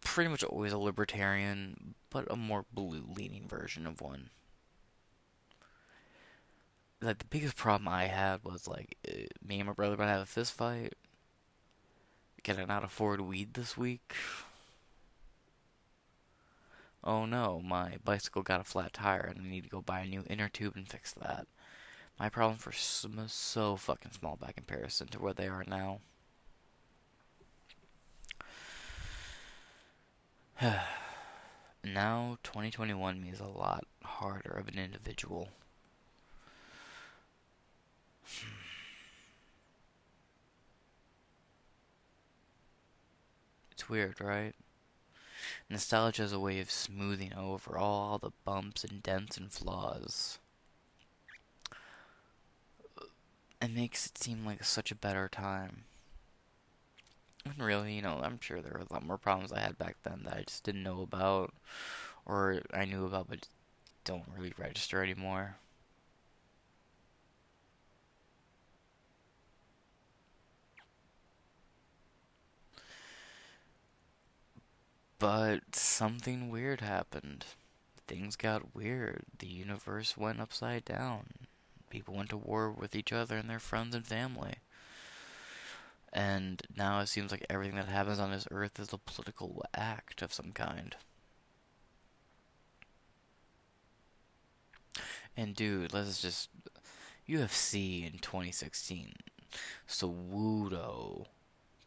Pretty much always a libertarian, but a more blue leaning version of one. like the biggest problem I had was like uh, me and my brother to have a fist fight. Can I not afford weed this week? Oh no, my bicycle got a flat tire and I need to go buy a new inner tube and fix that. My problems were so, fucking small by comparison to where they are now. (sighs) now 2021 means a lot harder of an individual. (sighs) It's weird, right? Nostalgia is a way of smoothing over all the bumps and dents and flaws. It makes it seem like such a better time. And really, you know, I'm sure there were a lot more problems I had back then that I just didn't know about, or I knew about but don't really register anymore. But something weird happened. Things got weird. The universe went upside down. People went to war with each other and their friends and family. And now it seems like everything that happens on this earth is a political act of some kind. And dude, let's just UFC in 2016. Cejudo,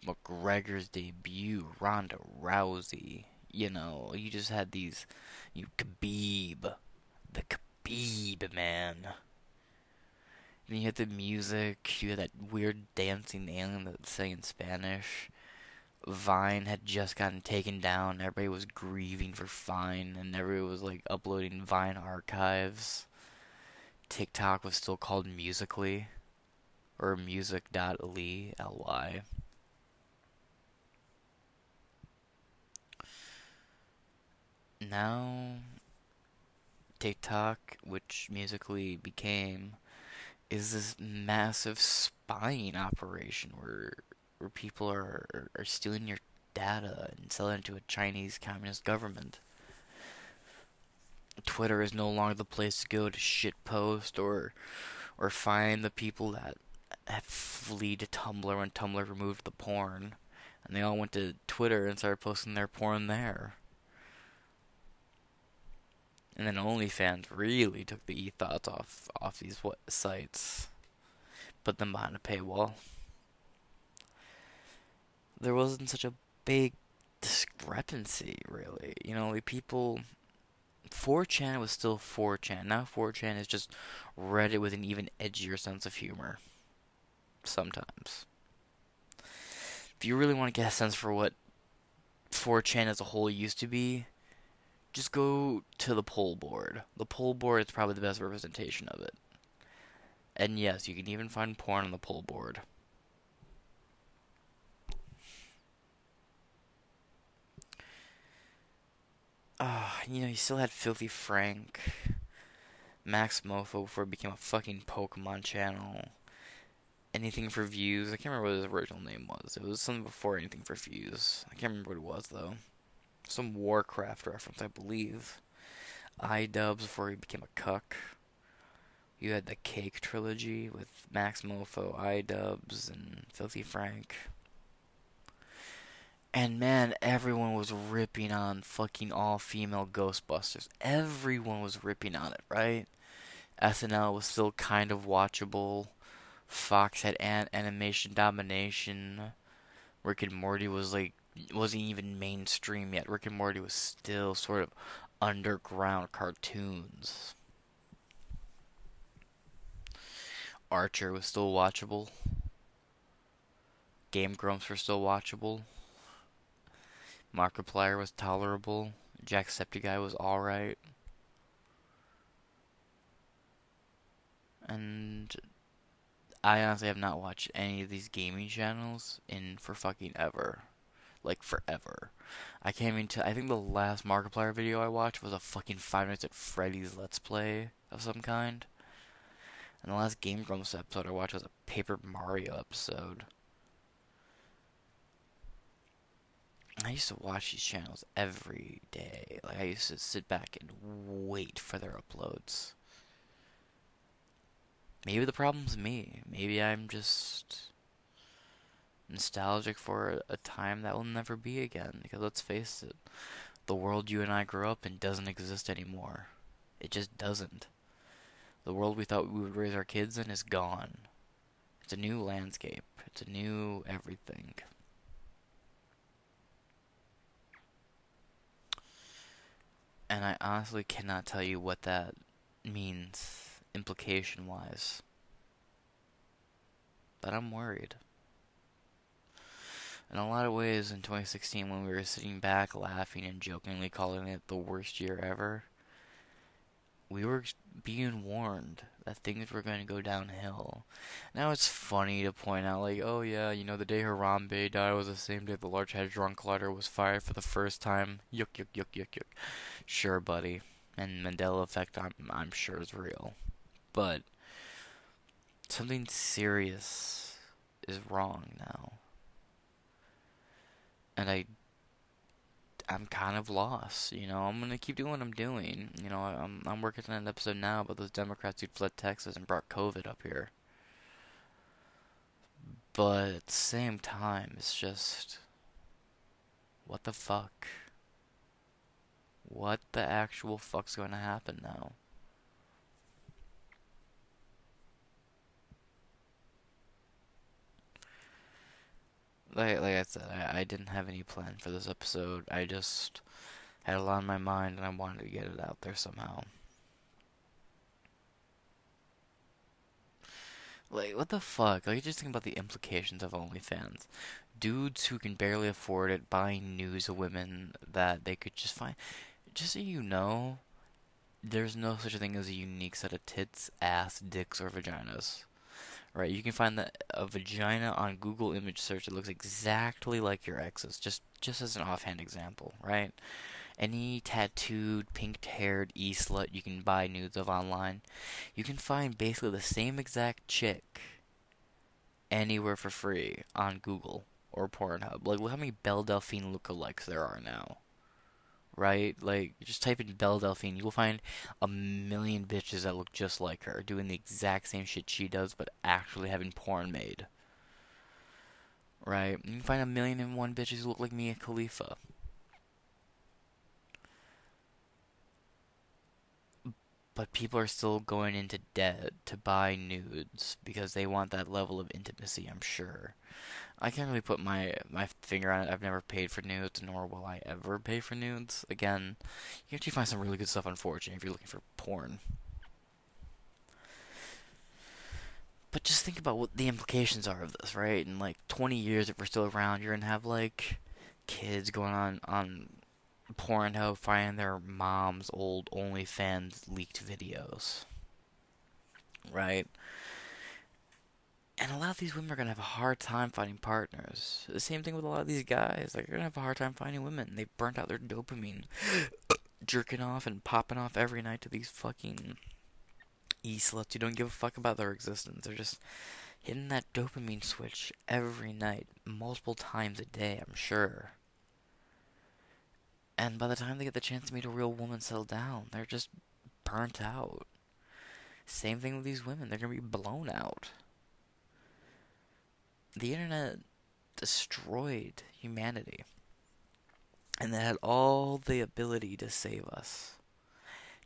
McGregor's debut, Ronda Rousey. You know, you just had these, you Khabib, the Khabib man. And you had the music, you had that weird dancing alien that sang in Spanish. Vine had just gotten taken down. Everybody was grieving for Vine, and everybody was like uploading Vine archives. TikTok was still called Musically, or music.ly, L-Y. Now, TikTok, which Musically became, is this massive spying operation where where people are are stealing your data and selling it to a Chinese communist government. Twitter is no longer the place to go to shitpost or or find the people that have flee to Tumblr when Tumblr removed the porn, and they all went to Twitter and started posting their porn there. And then OnlyFans really took the ethos off off these sites, put them behind a paywall. There wasn't such a big discrepancy, really. You know, like people. 4chan was still 4chan. Now 4chan is just Reddit with an even edgier sense of humor. Sometimes. If you really want to get a sense for what 4chan as a whole used to be, just go to the pol board. The pol board is probably the best representation of it. And yes, you can even find porn on the pol board. Ah, uh, you know, you still had Filthy Frank, Maxmoefoe before it became a fucking Pokemon channel. Anything for views. I can't remember what his original name was. It was something before anything for views. I can't remember what it was though some Warcraft reference, I believe. iDubbbz before he became a cuck. You had the Cake trilogy with Maxmoefoe, iDubbbz, and Filthy Frank. And man, everyone was ripping on fucking all female Ghostbusters. Everyone was ripping on it, right? SNL was still kind of watchable. Fox had an animation domination. Rick and Morty was like wasn't even mainstream yet. Rick and Morty was still sort of underground cartoons. Archer was still watchable. Game Grumps were still watchable. Markiplier was tolerable. Jacksepticeye was alright. And I honestly have not watched any of these gaming channels in for fucking ever like forever. I can't even tell. I think the last Markiplier video I watched was a fucking Five Nights at Freddy's Let's Play of some kind. And the last Game Grumps episode I watched was a Paper Mario episode. I used to watch these channels every day. Like I used to sit back and wait for their uploads. maybe the problem's me. Maybe I'm just nostalgic for a time that will never be again. Because let's face it, the world you and I grew up in doesn't exist anymore. It just doesn't. The world we thought we would raise our kids in is gone. It's a new landscape. It's a new everything. And I honestly cannot tell you what that means implication wise. But I'm worried. In a lot of ways, in 2016, when we were sitting back laughing and jokingly calling it the worst year ever, we were being warned that things were going to go downhill. Now it's funny to point out, like, oh yeah, you know, the day Harambe died was the same day the Large Hadron Collider was fired for the first time. Yuck, yuck, yuck, yuck, yuck. Sure, buddy. And Mandela effect, I'm, I'm sure is real. But something serious is wrong now. And I I'm kind of lost. You know, I'm gonna keep doing what I'm doing. You know, I'm I'm working on an episode now about those Democrats who fled Texas and brought COVID up here. But at the same time, it's just what the fuck? What the actual fuck's going to happen now? Like like I said, I, I didn't have any plan for this episode. I just had a lot on my mind and I wanted to get it out there somehow. Like, what the fuck? Like, just think about the implications of OnlyFans. Dudes who can barely afford it buying news of women that they could just find. Just so you know, there's no such thing as a unique set of tits, ass, dicks, or vaginas. Right, you can find the, a vagina on Google image search that looks exactly like your ex's, just just as an offhand example, right? Any tattooed, pink-haired e-slut you can buy nudes of online, you can find basically the same exact chick anywhere for free on Google or Pornhub. Like, look how many Belle Delphine lookalikes there are now right? Like, just type in Belle Delphine. You will find a million bitches that look just like her, doing the exact same shit she does, but actually having porn made. Right? You can find a million and one bitches who look like Mia Khalifa. But people are still going into debt to buy nudes because they want that level of intimacy, I'm sure. I can't really put my my finger on it. I've never paid for nudes, nor will I ever pay for nudes. Again, you actually find some really good stuff on 4chan if you're looking for porn. But just think about what the implications are of this, right? In like 20 years, if we're still around, you're gonna have like kids going on on Pornhub finding their mom's old OnlyFans leaked videos, right? And a lot of these women are gonna have a hard time finding partners. The same thing with a lot of these guys. Like, they're gonna have a hard time finding women. They burnt out their dopamine, (sniffs) jerking off and popping off every night to these fucking e sluts who don't give a fuck about their existence. They're just hitting that dopamine switch every night, multiple times a day. I'm sure. And by the time they get the chance to meet a real woman, settle down, they're just burnt out. Same thing with these women. They're gonna be blown out the internet destroyed humanity. And that had all the ability to save us,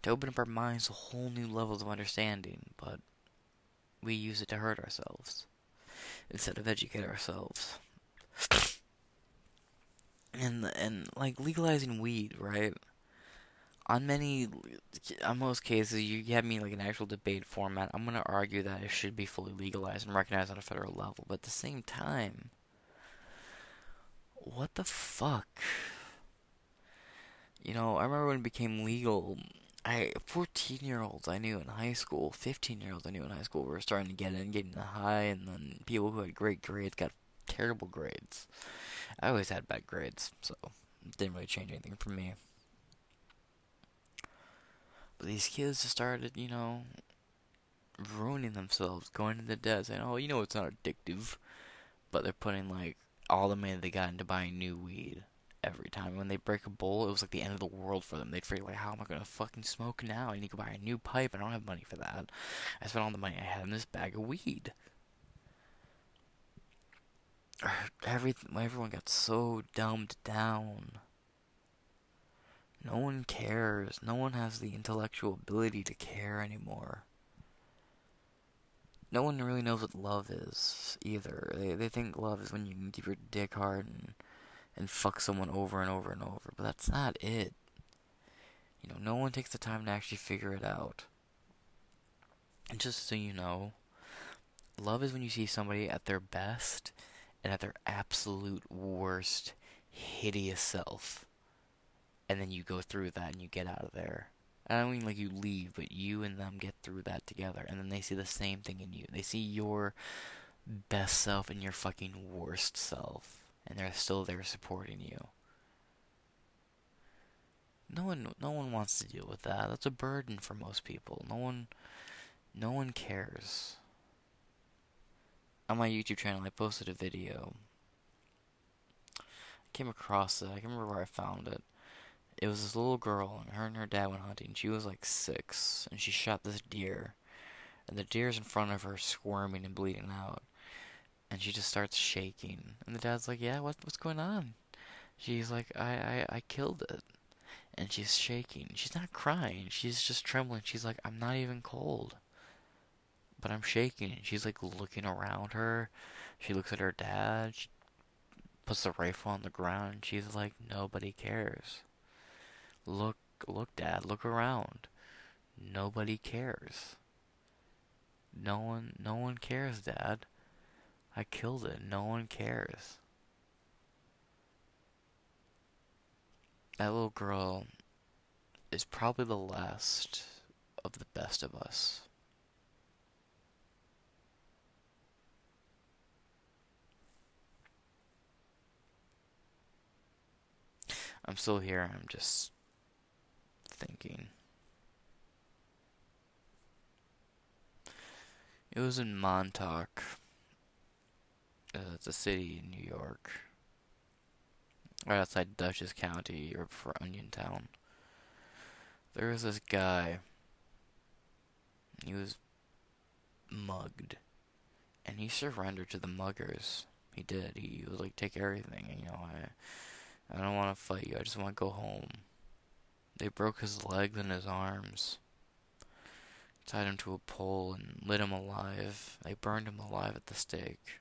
to open up our minds to whole new levels of understanding, but we use it to hurt ourselves instead of educate ourselves. and and like legalizing weed, right? On many, on most cases, you have me like an actual debate format. I'm gonna argue that it should be fully legalized and recognized on a federal level, but at the same time, what the fuck? You know, I remember when it became legal. I 14 year olds I knew in high school, 15 year olds I knew in high school were starting to get in, getting the high, and then people who had great grades got terrible grades. I always had bad grades, so it didn't really change anything for me. But these kids just started, you know, ruining themselves, going into debt, saying, "Oh, you know, it's not addictive," but they're putting like all the money they got into buying new weed every time. When they break a bowl, it was like the end of the world for them. They'd figure like, how am I gonna fucking smoke now? I need to buy a new pipe. I don't have money for that. I spent all the money I had in this bag of weed. (sighs) Every everyone got so dumbed down. No one cares. No one has the intellectual ability to care anymore. No one really knows what love is either. They they think love is when you can keep your dick hard and and fuck someone over and over and over, but that's not it. You know, no one takes the time to actually figure it out. And just so you know, love is when you see somebody at their best and at their absolute worst, hideous self. And then you go through that and you get out of there. I don't mean like you leave, but you and them get through that together. And then they see the same thing in you. They see your best self and your fucking worst self. And they're still there supporting you. No one no one wants to deal with that. That's a burden for most people. No one no one cares. On my YouTube channel I posted a video. I came across it. I can remember where I found it it was this little girl, and her and her dad went hunting. She was like six, and she shot this deer, and the deer's in front of her, squirming and bleeding out, and she just starts shaking. And the dad's like, "Yeah, what what's going on?" She's like, "I I I killed it," and she's shaking. She's not crying. She's just trembling. She's like, "I'm not even cold." But I'm shaking. She's like looking around her. She looks at her dad. She puts the rifle on the ground. She's like, nobody cares. Look, look, Dad, look around. Nobody cares. No one, no one cares, Dad. I killed it. No one cares. That little girl is probably the last of the best of us. I'm still here. I'm just thinking. It was in Montauk. Uh, it's a city in New York. Right outside Dutchess County, or for Oniontown. There was this guy. He was mugged. And he surrendered to the muggers. He did. He was like, take everything. You know, I, I don't want to fight you. I just want to go home. They broke his legs and his arms, tied him to a pole, and lit him alive. They burned him alive at the stake.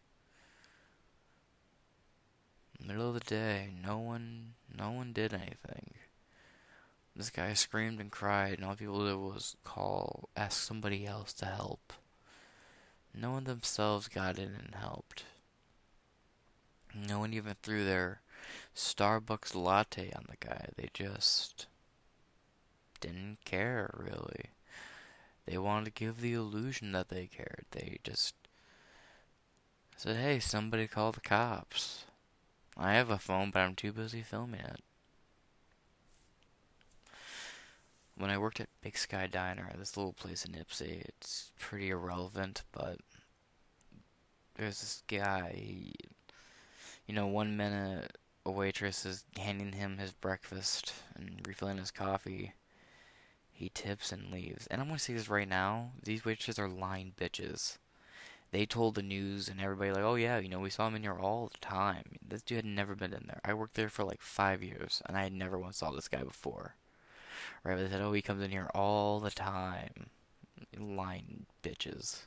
In the middle of the day, no one, no one did anything. This guy screamed and cried, and all people did was call, ask somebody else to help. No one themselves got in and helped. No one even threw their Starbucks latte on the guy. They just didn't care, really. They wanted to give the illusion that they cared. They just said, hey, somebody call the cops. I have a phone, but I'm too busy filming it. When I worked at Big Sky Diner, this little place in Ypsi, it's pretty irrelevant, but there's this guy, he, you know, one minute a waitress is handing him his breakfast and refilling his coffee he tips and leaves. And I'm going to say this right now. These witches are lying bitches. They told the news and everybody like, oh yeah, you know, we saw him in here all the time. This dude had never been in there. I worked there for like five years and I had never once saw this guy before. Right? But they said, oh, he comes in here all the time. Lying bitches.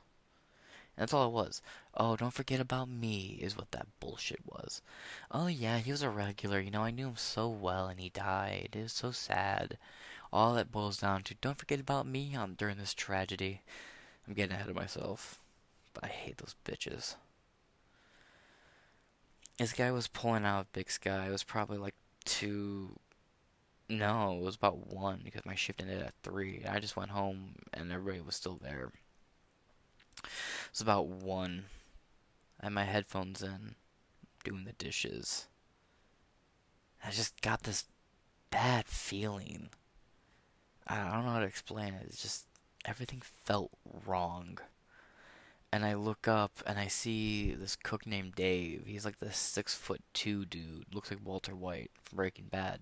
That's all it was. Oh, don't forget about me, is what that bullshit was. Oh, yeah, he was a regular. You know, I knew him so well and he died. It was so sad all that boils down to don't forget about me on during this tragedy. I'm getting ahead of myself, but I hate those bitches. This guy was pulling out of Big Sky. It was probably like two. No, it was about one because my shift ended at three. I just went home and everybody was still there. It was about one. I had my headphones in, doing the dishes. I just got this bad feeling I don't know how to explain it. It's just everything felt wrong. and I look up and I see this cook named Dave. He's like this six foot two dude, looks like Walter White from Breaking Bad,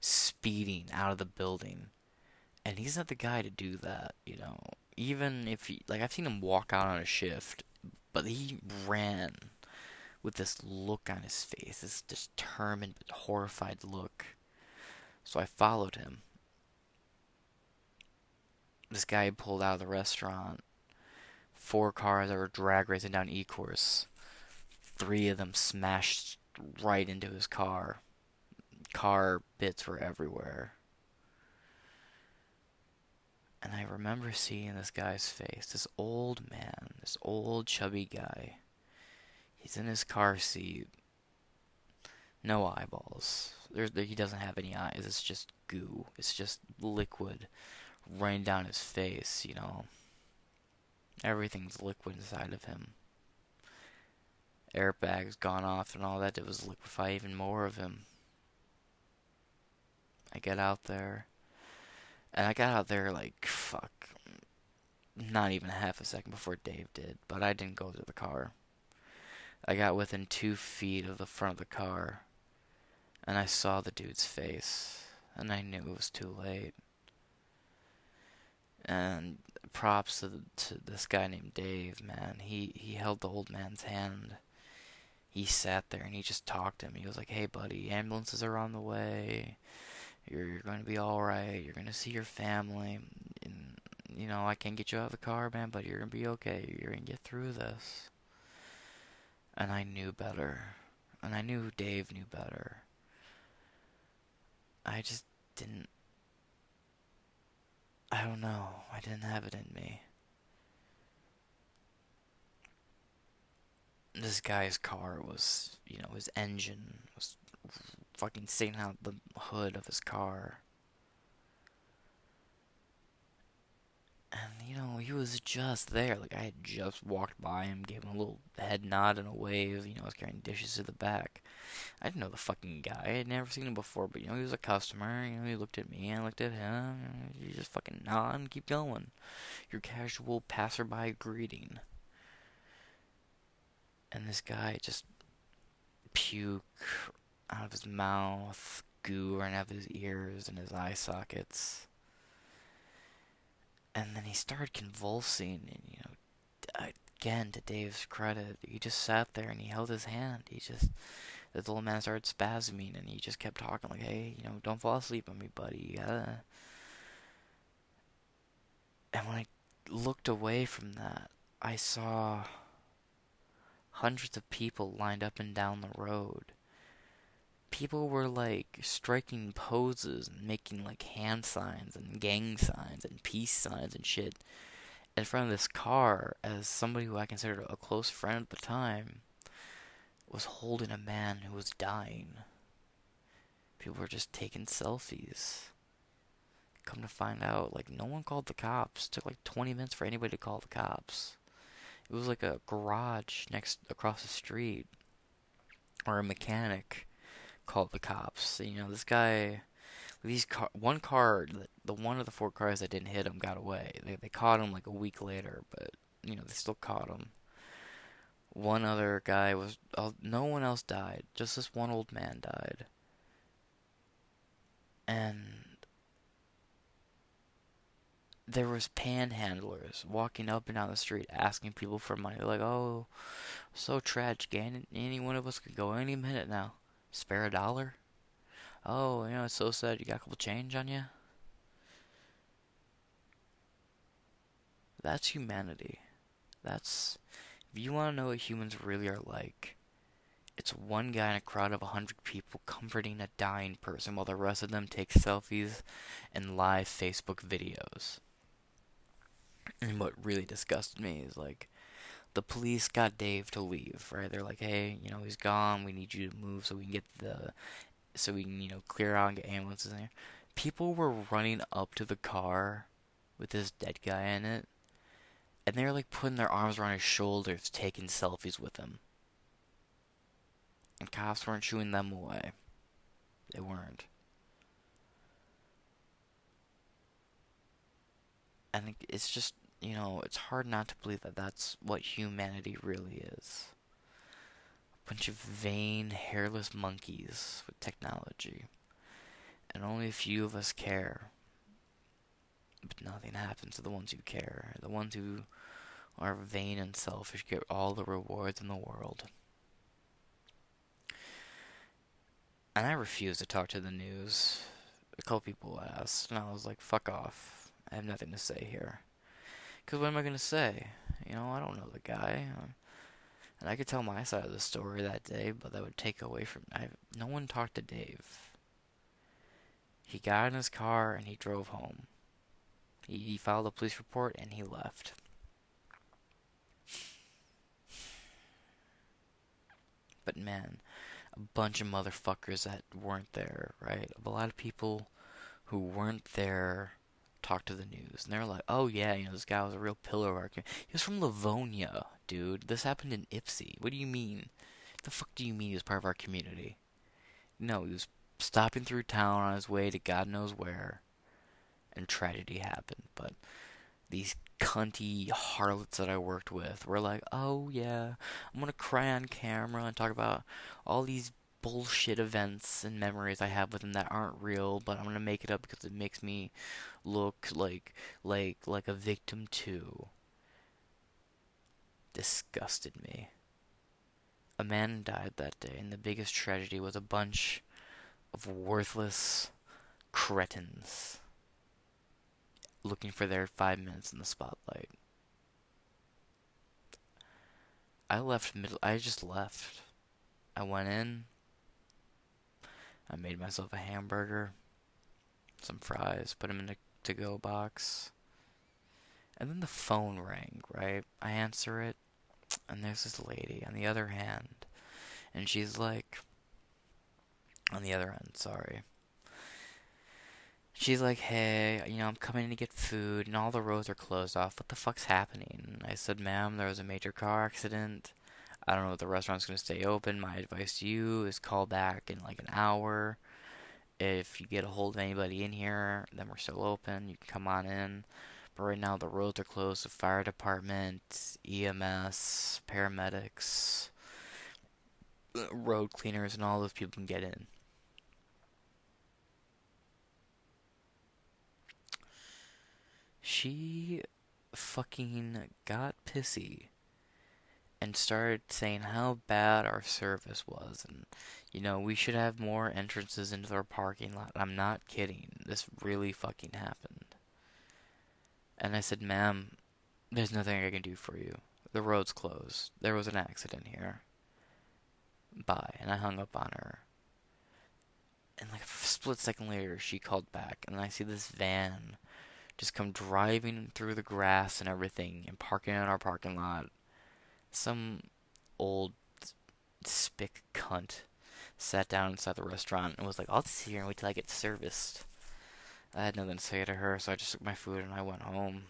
speeding out of the building. And he's not the guy to do that, you know. Even if he, like, I've seen him walk out on a shift, but he ran with this look on his face, this determined but horrified look. So I followed him. This guy pulled out of the restaurant four cars that were drag racing down E course. Three of them smashed right into his car. Car bits were everywhere. And I remember seeing this guy's face, this old man, this old chubby guy. He's in his car seat. No eyeballs. There's, he doesn't have any eyes. It's just goo. It's just liquid running down his face, you know. Everything's liquid inside of him. Airbags gone off and all that did was liquefy even more of him. I get out there. And I got out there like, fuck. Not even half a second before Dave did, but I didn't go to the car. I got within two feet of the front of the car, and I saw the dude's face, and I knew it was too late. And props to, to this guy named Dave, man. He he held the old man's hand. He sat there and he just talked to him. He was like, "Hey, buddy, ambulances are on the way. You're you're going to be all right. You're going to see your family. And you know, I can't get you out of the car, man, but you're going to be okay. You're going to get through this." And I knew better. And I knew Dave knew better. I just didn't Oh, I don't know. I didn't have it in me. This guy's car was, you know, his engine was fucking sticking out the hood of his car. And, you know, he was just there. Like, I had just walked by him, gave him a little head nod and a wave. You know, I was carrying dishes to the back. I didn't know the fucking guy. I had never seen him before, but, you know, he was a customer. You know, he looked at me, I looked at him. You just fucking nod and keep going. Your casual passerby greeting. And this guy just puke out of his mouth, goo running out of his ears and his eye sockets and then he started convulsing and you know uh, again to dave's credit he just sat there and he held his hand. He just the little man started spasming and he just kept talking like hey you know don't fall asleep on me buddy you gotta and when i looked away from that i saw hundreds of people lined up and down the road people were like striking poses and making like hand signs and gang signs and peace signs and shit in front of this car as somebody who I considered a close friend at the time was holding a man who was dying. People were just taking selfies. Come to find out, like, no one called the cops. It took like 20 minutes for anybody to call the cops. It was like a garage next across the street or a mechanic called the cops. You know, this guy, these car, one car, the, one of the four cars that didn't hit him got away. They they caught him like a week later, but you know they still caught him. One other guy was, uh, no one else died. Just this one old man died. And there was panhandlers walking up and down the street asking people for money. Like, "Oh, so tragic. Any, any one of us could go any minute now." Spare a dollar? Oh, you know, it's so sad you got a couple change on you. That's humanity. That's. If you want to know what humans really are like, it's one guy in a crowd of a hundred people comforting a dying person while the rest of them take selfies and live Facebook videos. And what really disgusted me is like, the police got Dave to leave, right? They're like, hey, you know, he's gone. We need you to move so we can get the, so we can, you know, clear out and get ambulances in there. People were running up to the car with this dead guy in it, and they were like putting their arms around his shoulders, taking selfies with him. And cops weren't shooing them away. They weren't. And it's just you know, it's hard not to believe that that's what humanity really is. A bunch of vain, hairless monkeys with technology. And only a few of us care. But nothing happens to the ones who care. The ones who are vain and selfish get all the rewards in the world. And I refuse to talk to the news. A couple people asked, and I was like, fuck off. I have nothing to say here. Because what am I going to say? You know, I don't know the guy. Um, and I could tell my side of the story that day, but that would take away from. I, no one talked to Dave. He got in his car and he drove home. He, he filed a police report and he left. But man, a bunch of motherfuckers that weren't there, right? A lot of people who weren't there talked to the news, and they're like, "Oh yeah, you know, this guy was a real pillar of our community. He was from Livonia, dude. This happened in Ypsi. What do you mean? the fuck do you mean he was part of our community? No, he was stopping through town on his way to God knows where, and tragedy happened. But these cunty harlots that I worked with were like, oh yeah, I'm gonna cry on camera and talk about all these bullshit events and memories I have with him that aren't real, but I'm gonna make it up because it makes me look like like like a victim too. Disgusted me. A man died that day, and the biggest tragedy was a bunch of worthless cretins looking for their five minutes in the spotlight. I left middle. I just left. I went in. I made myself a hamburger, some fries, put them in a to-go box, and then the phone rang. Right, I answer it, and there's this lady on the other hand, and she's like, on the other end, sorry. She's like, hey, you know, I'm coming in to get food, and all the roads are closed off. What the fuck's happening? I said, ma'am, there was a major car accident. I don't know if the restaurant's going to stay open. My advice to you is call back in like an hour. If you get a hold of anybody in here, then we're still open. You can come on in. But right now, the roads are closed. The fire department, EMS, paramedics, uh, road cleaners, and all those people can get in. She fucking got pissy and started saying how bad our service was and you know we should have more entrances into our parking lot. I'm not kidding. This really fucking happened. And i said ma'am there's nothing i can do for you. The road's closed. There was an accident here. Bye. And i hung up on her. And like a split second later she called back and i see this van just come driving through the grass and everything and parking in our parking lot some old spick cunt sat down inside the restaurant and was like, I'll sit here and wait till I get serviced. I had nothing to say to her, so I just took my food and I went home.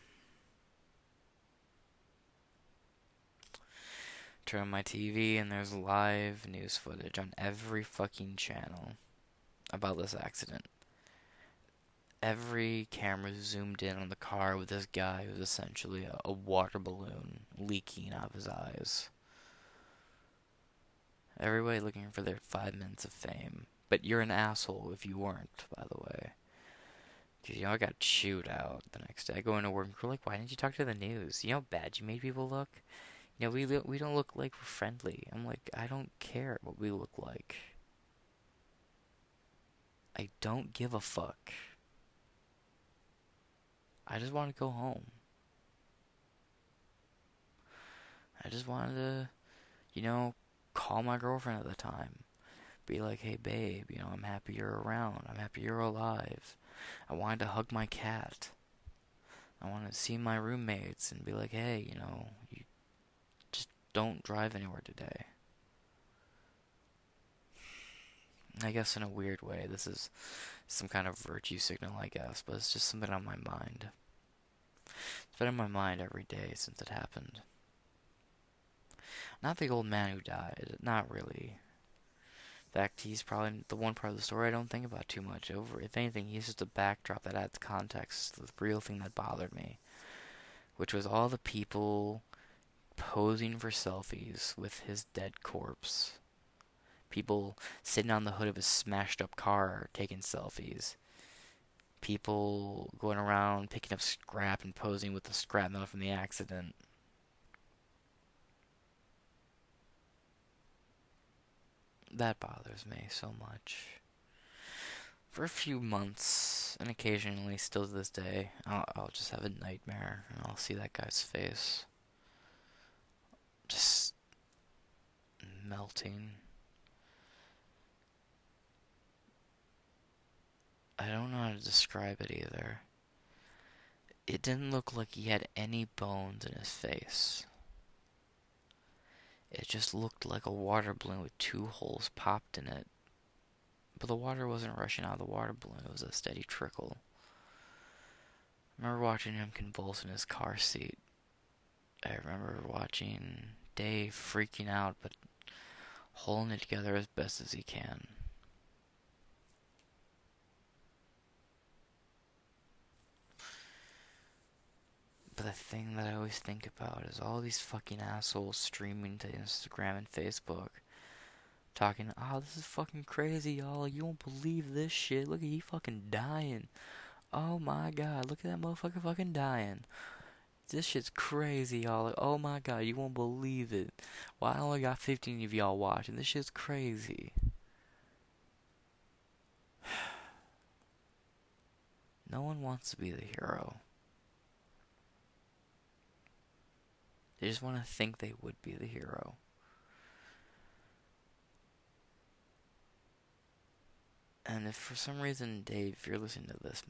Turn on my TV and there's live news footage on every fucking channel about this accident. Every camera zoomed in on the car with this guy who's essentially a, a water balloon leaking out of his eyes. Everybody looking for their five minutes of fame. But you're an asshole if you weren't, by the way. Because, you know, I got chewed out the next day. I go into work and we're like, why didn't you talk to the news? You know how bad you made people look? You know, we, we don't look like we're friendly. I'm like, I don't care what we look like. I don't give a fuck. I just want to go home. I just wanted to, you know, call my girlfriend at the time. Be like, hey, babe, you know, I'm happy you're around. I'm happy you're alive. I wanted to hug my cat. I wanted to see my roommates and be like, hey, you know, you just don't drive anywhere today. I guess in a weird way, this is some kind of virtue signal, I guess, but it's just something on my mind. It's been on my mind every day since it happened. Not the old man who died, not really. In fact, he's probably the one part of the story I don't think about too much over. If anything, he's just a backdrop that adds context to the real thing that bothered me. which was all the people posing for selfies with his dead corpse. People sitting on the hood of a smashed up car taking selfies. People going around picking up scrap and posing with the scrap metal from the accident. That bothers me so much. For a few months, and occasionally, still to this day, I'll, I'll just have a nightmare and I'll see that guy's face. Just melting. I don't know how to describe it either. It didn't look like he had any bones in his face. It just looked like a water balloon with two holes popped in it. But the water wasn't rushing out of the water balloon, it was a steady trickle. I remember watching him convulse in his car seat. I remember watching Dave freaking out, but holding it together as best as he can. But the thing that I always think about is all these fucking assholes streaming to Instagram and Facebook. Talking, oh, this is fucking crazy, y'all. You won't believe this shit. Look at he fucking dying. Oh my god, look at that motherfucker fucking dying. This shit's crazy, y'all. Like, oh my god, you won't believe it. Well, I only got 15 of y'all watching. This shit's crazy. (sighs) no one wants to be the hero. They just want to think they would be the hero. And if for some reason, Dave, if you're listening to this,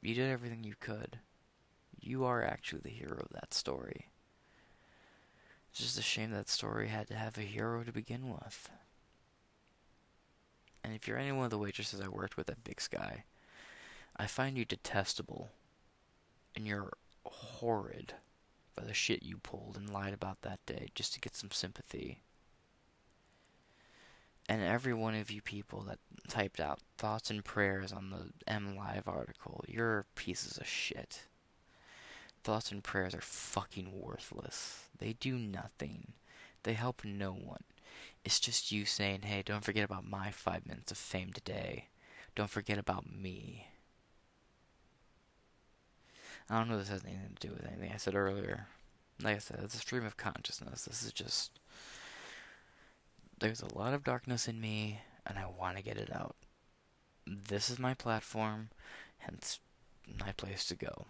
you did everything you could, you are actually the hero of that story. It's just a shame that story had to have a hero to begin with. And if you're any one of the waitresses I worked with at Big Sky, I find you detestable. And you're horrid for the shit you pulled and lied about that day just to get some sympathy. And every one of you people that typed out thoughts and prayers on the MLive article, you're pieces of shit. Thoughts and prayers are fucking worthless. They do nothing. They help no one. It's just you saying, hey, don't forget about my five minutes of fame today. Don't forget about me. I don't know if this has anything to do with anything I said earlier. Like I said, it's a stream of consciousness. This is just. There's a lot of darkness in me, and I want to get it out. This is my platform, hence my place to go.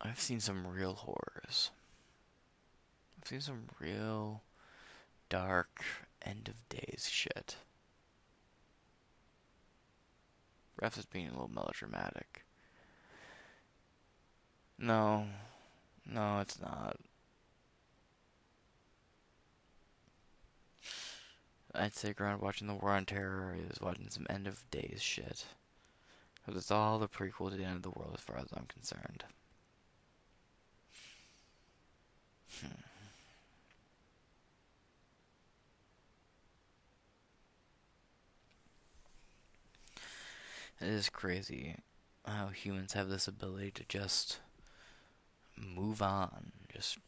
I've seen some real horrors. I've seen some real dark end of days shit. Refs is being a little melodramatic. No, no, it's not. I'd say around watching the War on Terror is watching some end of days shit. Because it's all the prequel to the end of the world as far as I'm concerned. Hmm. It is crazy how humans have this ability to just move on, just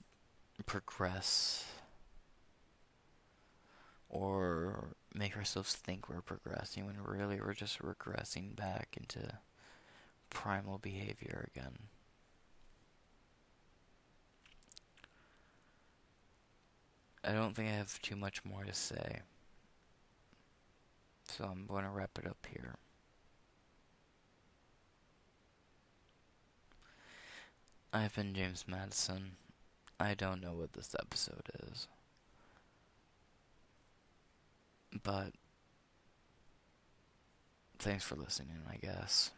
progress, or make ourselves think we're progressing when really we're just regressing back into primal behavior again. I don't think I have too much more to say. So I'm going to wrap it up here. I've been James Madison. I don't know what this episode is. But thanks for listening, I guess.